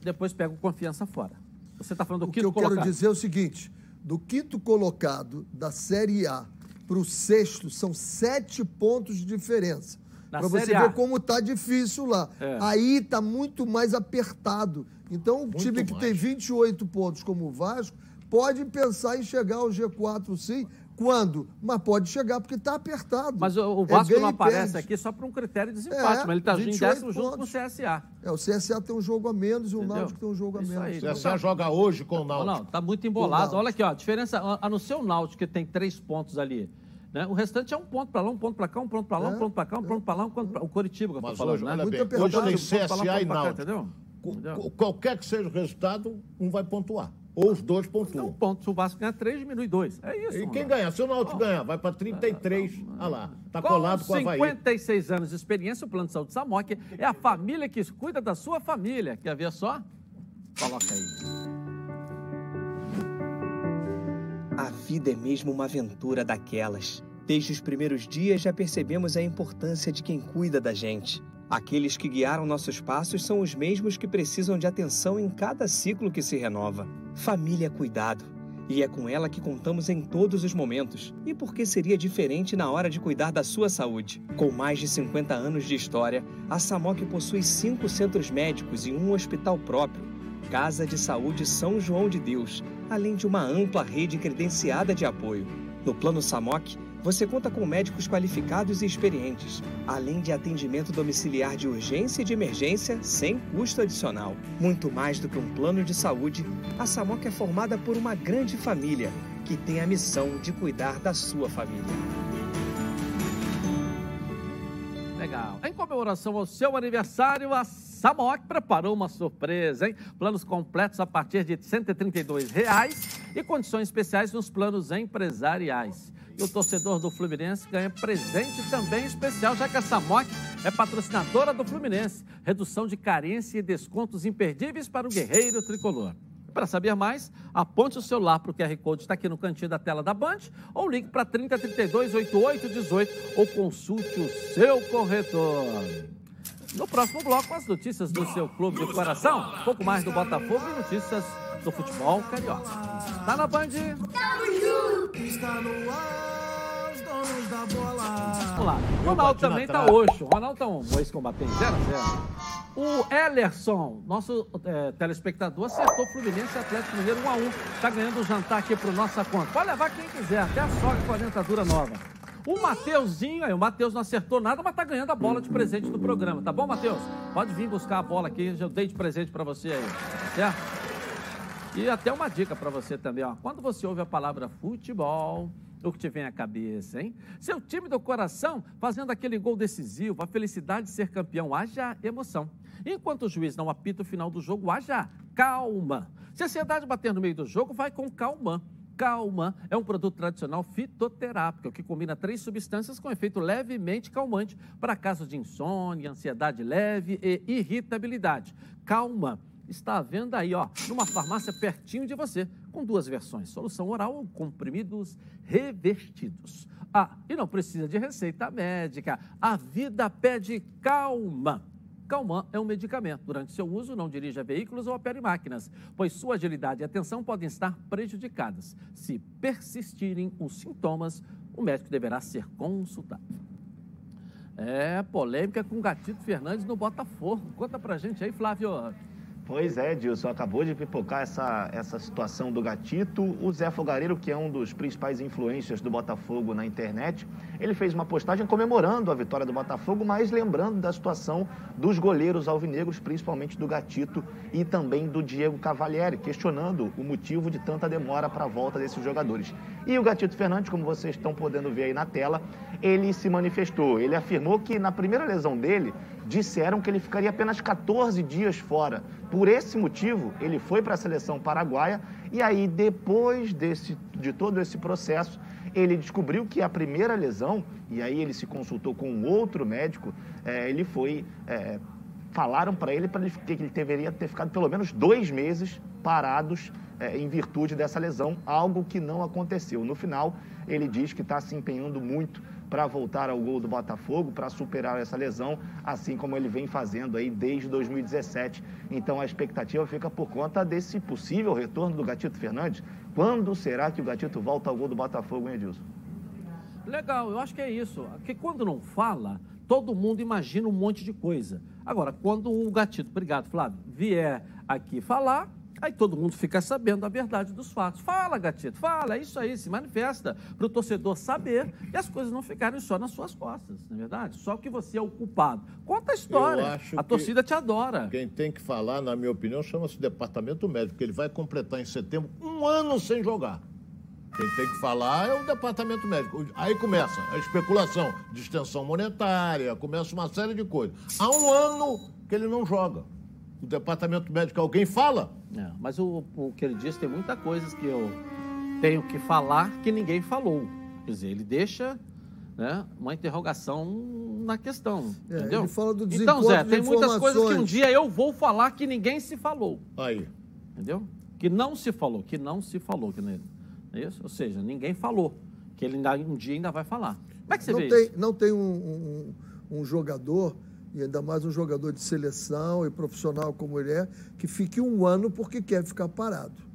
depois pega o Confiança fora. Você está falando do O que quinto eu quero colocado. dizer é o seguinte: do quinto colocado da Série A para o sexto são sete pontos de diferença. Para você A. ver como tá difícil lá. É. Aí tá muito mais apertado. Então, um time que mais. tem 28 pontos como o Vasco pode pensar em chegar ao G4 sim. Quando? Mas pode chegar porque está apertado. Mas o, É Vasco ganha não aparece perde. aqui só para um critério de desempate, É, mas ele está em 28 décimo junto com o. CSA. É, o CSA tem um jogo a menos e o Entendeu? Náutico tem um jogo a Isso menos. aí. O CSA joga hoje com o Náutico. não, tá muito embolado. Náutico. Olha aqui, ó, a diferença, a, não ser o Náutico, que tem três pontos ali. Né? O restante é um ponto para lá, um ponto para cá, um ponto para lá, um É, ponto para cá, um ponto para lá, um ponto pra... O Coritiba que eu tô Mas falando, hoje, né? Muito bem, apertado. hoje tem Um lá, CSA ponto e pra cá, Náutico. entendeu? Entendeu? Qualquer que seja o resultado, um vai pontuar. Ou os dois Um pontuam. ponto, se o Vasco ganhar três, diminui dois. É isso. E mano. quem ganhar? Se o Náutico ganhar, vai para 33. Olha lá, tá colado com o Havaí. 56 anos de experiência, o Plano de Saúde Samok é a família que cuida da sua família. Quer ver só? Coloca aí. A vida é mesmo uma aventura daquelas. Desde os primeiros dias já percebemos a importância de quem cuida da gente. Aqueles que guiaram nossos passos são os mesmos que precisam de atenção em cada ciclo que se renova. Família é cuidado. E é com ela que contamos em todos os momentos. E por que seria diferente na hora de cuidar da sua saúde? Com mais de 50 anos de história, a Samok possui cinco centros médicos e um hospital próprio. Casa de Saúde São João de Deus, além de uma ampla rede credenciada de apoio. No Plano Samok, você conta com médicos qualificados e experientes, além de atendimento domiciliar de urgência e de emergência sem custo adicional. Muito mais do que um plano de saúde, a Samok é formada por uma grande família que tem a missão de cuidar da sua família. Legal. Em comemoração ao seu aniversário, a Samok preparou uma surpresa, hein? Planos completos a partir de 132 reais e condições especiais nos planos empresariais. E o torcedor do Fluminense ganha presente também especial, já que a Samok é patrocinadora do Fluminense. Redução de carência e descontos imperdíveis para o guerreiro tricolor. Para saber mais, aponte o celular para o QR Code, está aqui no cantinho da tela da Band, ou ligue para 3032 8818 ou consulte o seu corretor. No próximo bloco, as notícias do seu clube de coração, um pouco mais do Botafogo e notícias do futebol carioca. Tá na Band? Está no ar, os donos da bola. Vamos lá. O Ronaldo também tá oxo. O Ronaldo tá um ex-combatente 0 a 0 O Ellerson, nosso eh, telespectador, acertou Fluminense e Atlético Mineiro 1 a 1 Tá ganhando o jantar aqui pro nossa conta. Pode levar quem quiser, até a sogra com a dentadura nova. O Mateuzinho, aí, o Matheus não acertou nada, mas tá ganhando a bola de presente do programa, tá bom, Matheus? Pode vir buscar a bola aqui, eu dei de presente para você aí, tá certo? E até uma dica para você também, ó. Quando você ouve a palavra futebol, o que te vem à cabeça, hein? Seu time do coração fazendo aquele gol decisivo, a felicidade de ser campeão, haja emoção. Enquanto o juiz não apita o final do jogo, haja calma. Se a ansiedade bater no meio do jogo, vai com calma. Calma é um produto tradicional fitoterápico que combina três substâncias com efeito levemente calmante para casos de insônia, ansiedade leve e irritabilidade. Calma está à venda aí, ó, numa farmácia pertinho de você, com duas versões, solução oral ou comprimidos revestidos. Ah, e não precisa de receita médica. A vida pede calma. Calman é um medicamento. Durante seu uso, não dirija veículos ou opere máquinas, pois sua agilidade e atenção podem estar prejudicadas. Se persistirem os sintomas, o médico deverá ser consultado. É, polêmica com o Gatito Fernandes no Botafogo. Conta pra gente aí, Flávio. Pois é, Dilson, acabou de pipocar essa, essa situação do gatito. O Zé Fogareiro, que é um dos principais influências do Botafogo na internet, ele fez uma postagem comemorando a vitória do Botafogo, mas lembrando da situação dos goleiros alvinegros, principalmente do gatito e também do Diego Cavalieri, questionando o motivo de tanta demora para a volta desses jogadores. E o Gatito Fernandes, como vocês estão podendo ver aí na tela, ele se manifestou. Ele afirmou que na primeira lesão dele, disseram que ele ficaria apenas 14 dias fora. Por esse motivo, ele foi para a seleção paraguaia e aí, depois desse, de todo esse processo, ele descobriu que a primeira lesão, e aí ele se consultou com um outro médico, é, ele foi. É, falaram para ele para que ele deveria ter ficado pelo menos dois meses parados é, em virtude dessa lesão, algo que não aconteceu. No final, ele diz que está se empenhando muito para voltar ao gol do Botafogo, para superar essa lesão, assim como ele vem fazendo aí desde 2017. Então a expectativa fica por conta desse possível retorno do Gatito Fernandes. Quando será que o Gatito volta ao gol do Botafogo, hein, Edilson? Legal, eu acho que é isso. Porque quando não fala, todo mundo imagina um monte de coisa. Agora, quando o gatito, obrigado, Flávio, vier aqui falar, aí todo mundo fica sabendo a verdade dos fatos. Fala, gatito, fala, é isso aí, se manifesta para o torcedor saber e as coisas não ficarem só nas suas costas, não é verdade? Só que você é o culpado. Conta a história. A torcida te adora. Quem tem que falar, na minha opinião, chama-se departamento médico, porque ele vai completar em setembro um ano sem jogar. Quem tem que falar é o departamento médico. Aí começa a especulação de extensão monetária, começa uma série de coisas. Há um ano que ele não joga. O departamento médico, alguém fala? É, mas o, o que ele disse tem muita coisas que eu tenho que falar que ninguém falou. Quer dizer, ele deixa né, uma interrogação na questão. É, entendeu? ele fala do Então, Zé, tem muitas coisas que um dia eu vou falar que ninguém se falou. Aí. Entendeu? Que não se falou, que não se falou. Que não é isso? Ou seja, ninguém falou. Que ele ainda, um dia ainda vai falar. Como é que você não vê tem, isso? Não tem um, um- um jogador, e ainda mais um jogador de seleção e profissional como ele é, que fique um ano porque quer ficar parado.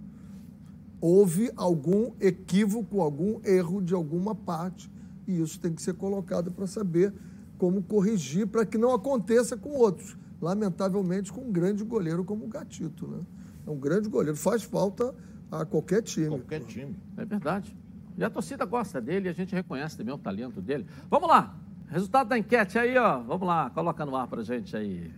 Houve algum equívoco, algum erro de alguma parte, e isso tem que ser colocado para saber como corrigir para que não aconteça com outros. Lamentavelmente, com um grande goleiro como o Gatito. Né? É um grande goleiro, faz falta a qualquer time. Qualquer time. É verdade. E a torcida gosta dele e a gente reconhece também o talento dele. Vamos lá. Resultado da enquete aí, ó. Vamos lá, coloca no ar pra gente aí.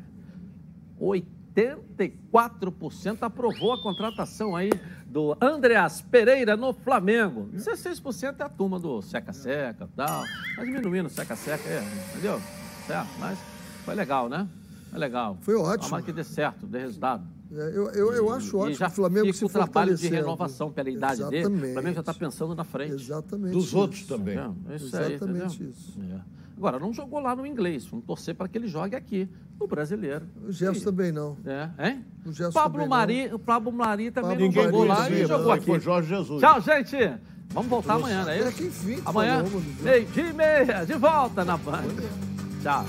84% aprovou a contratação aí do Andreas Pereira no Flamengo. 16% é a turma do seca-seca e tal. Mas diminuindo o seca-seca, é, entendeu? Certo, mas foi legal, né? Foi legal. Foi ótimo. Tomara que dê certo, dê resultado. É, eu, eu, eu acho E ótimo já que o Flamengo fica se o trabalho de renovação pela idade dele. O Exatamente. Flamengo já está pensando na frente. Exatamente Dos isso. outros também. Entendeu? Isso aí, Exatamente entendeu? isso. É. Agora, não jogou lá no inglês. Vamos torcer para que ele jogue aqui, no brasileiro. O Gerson também não. É, hein? O Gerson Pablo também Mari, o Pablo Mari também Pablo não jogou lá e jogou não, aqui. Foi Jorge Jesus. Tchau, gente. Vamos voltar amanhã, não é É isso? que enfim, Amanhã, falou, mano. meio dia e meia, de volta na Band. Tchau.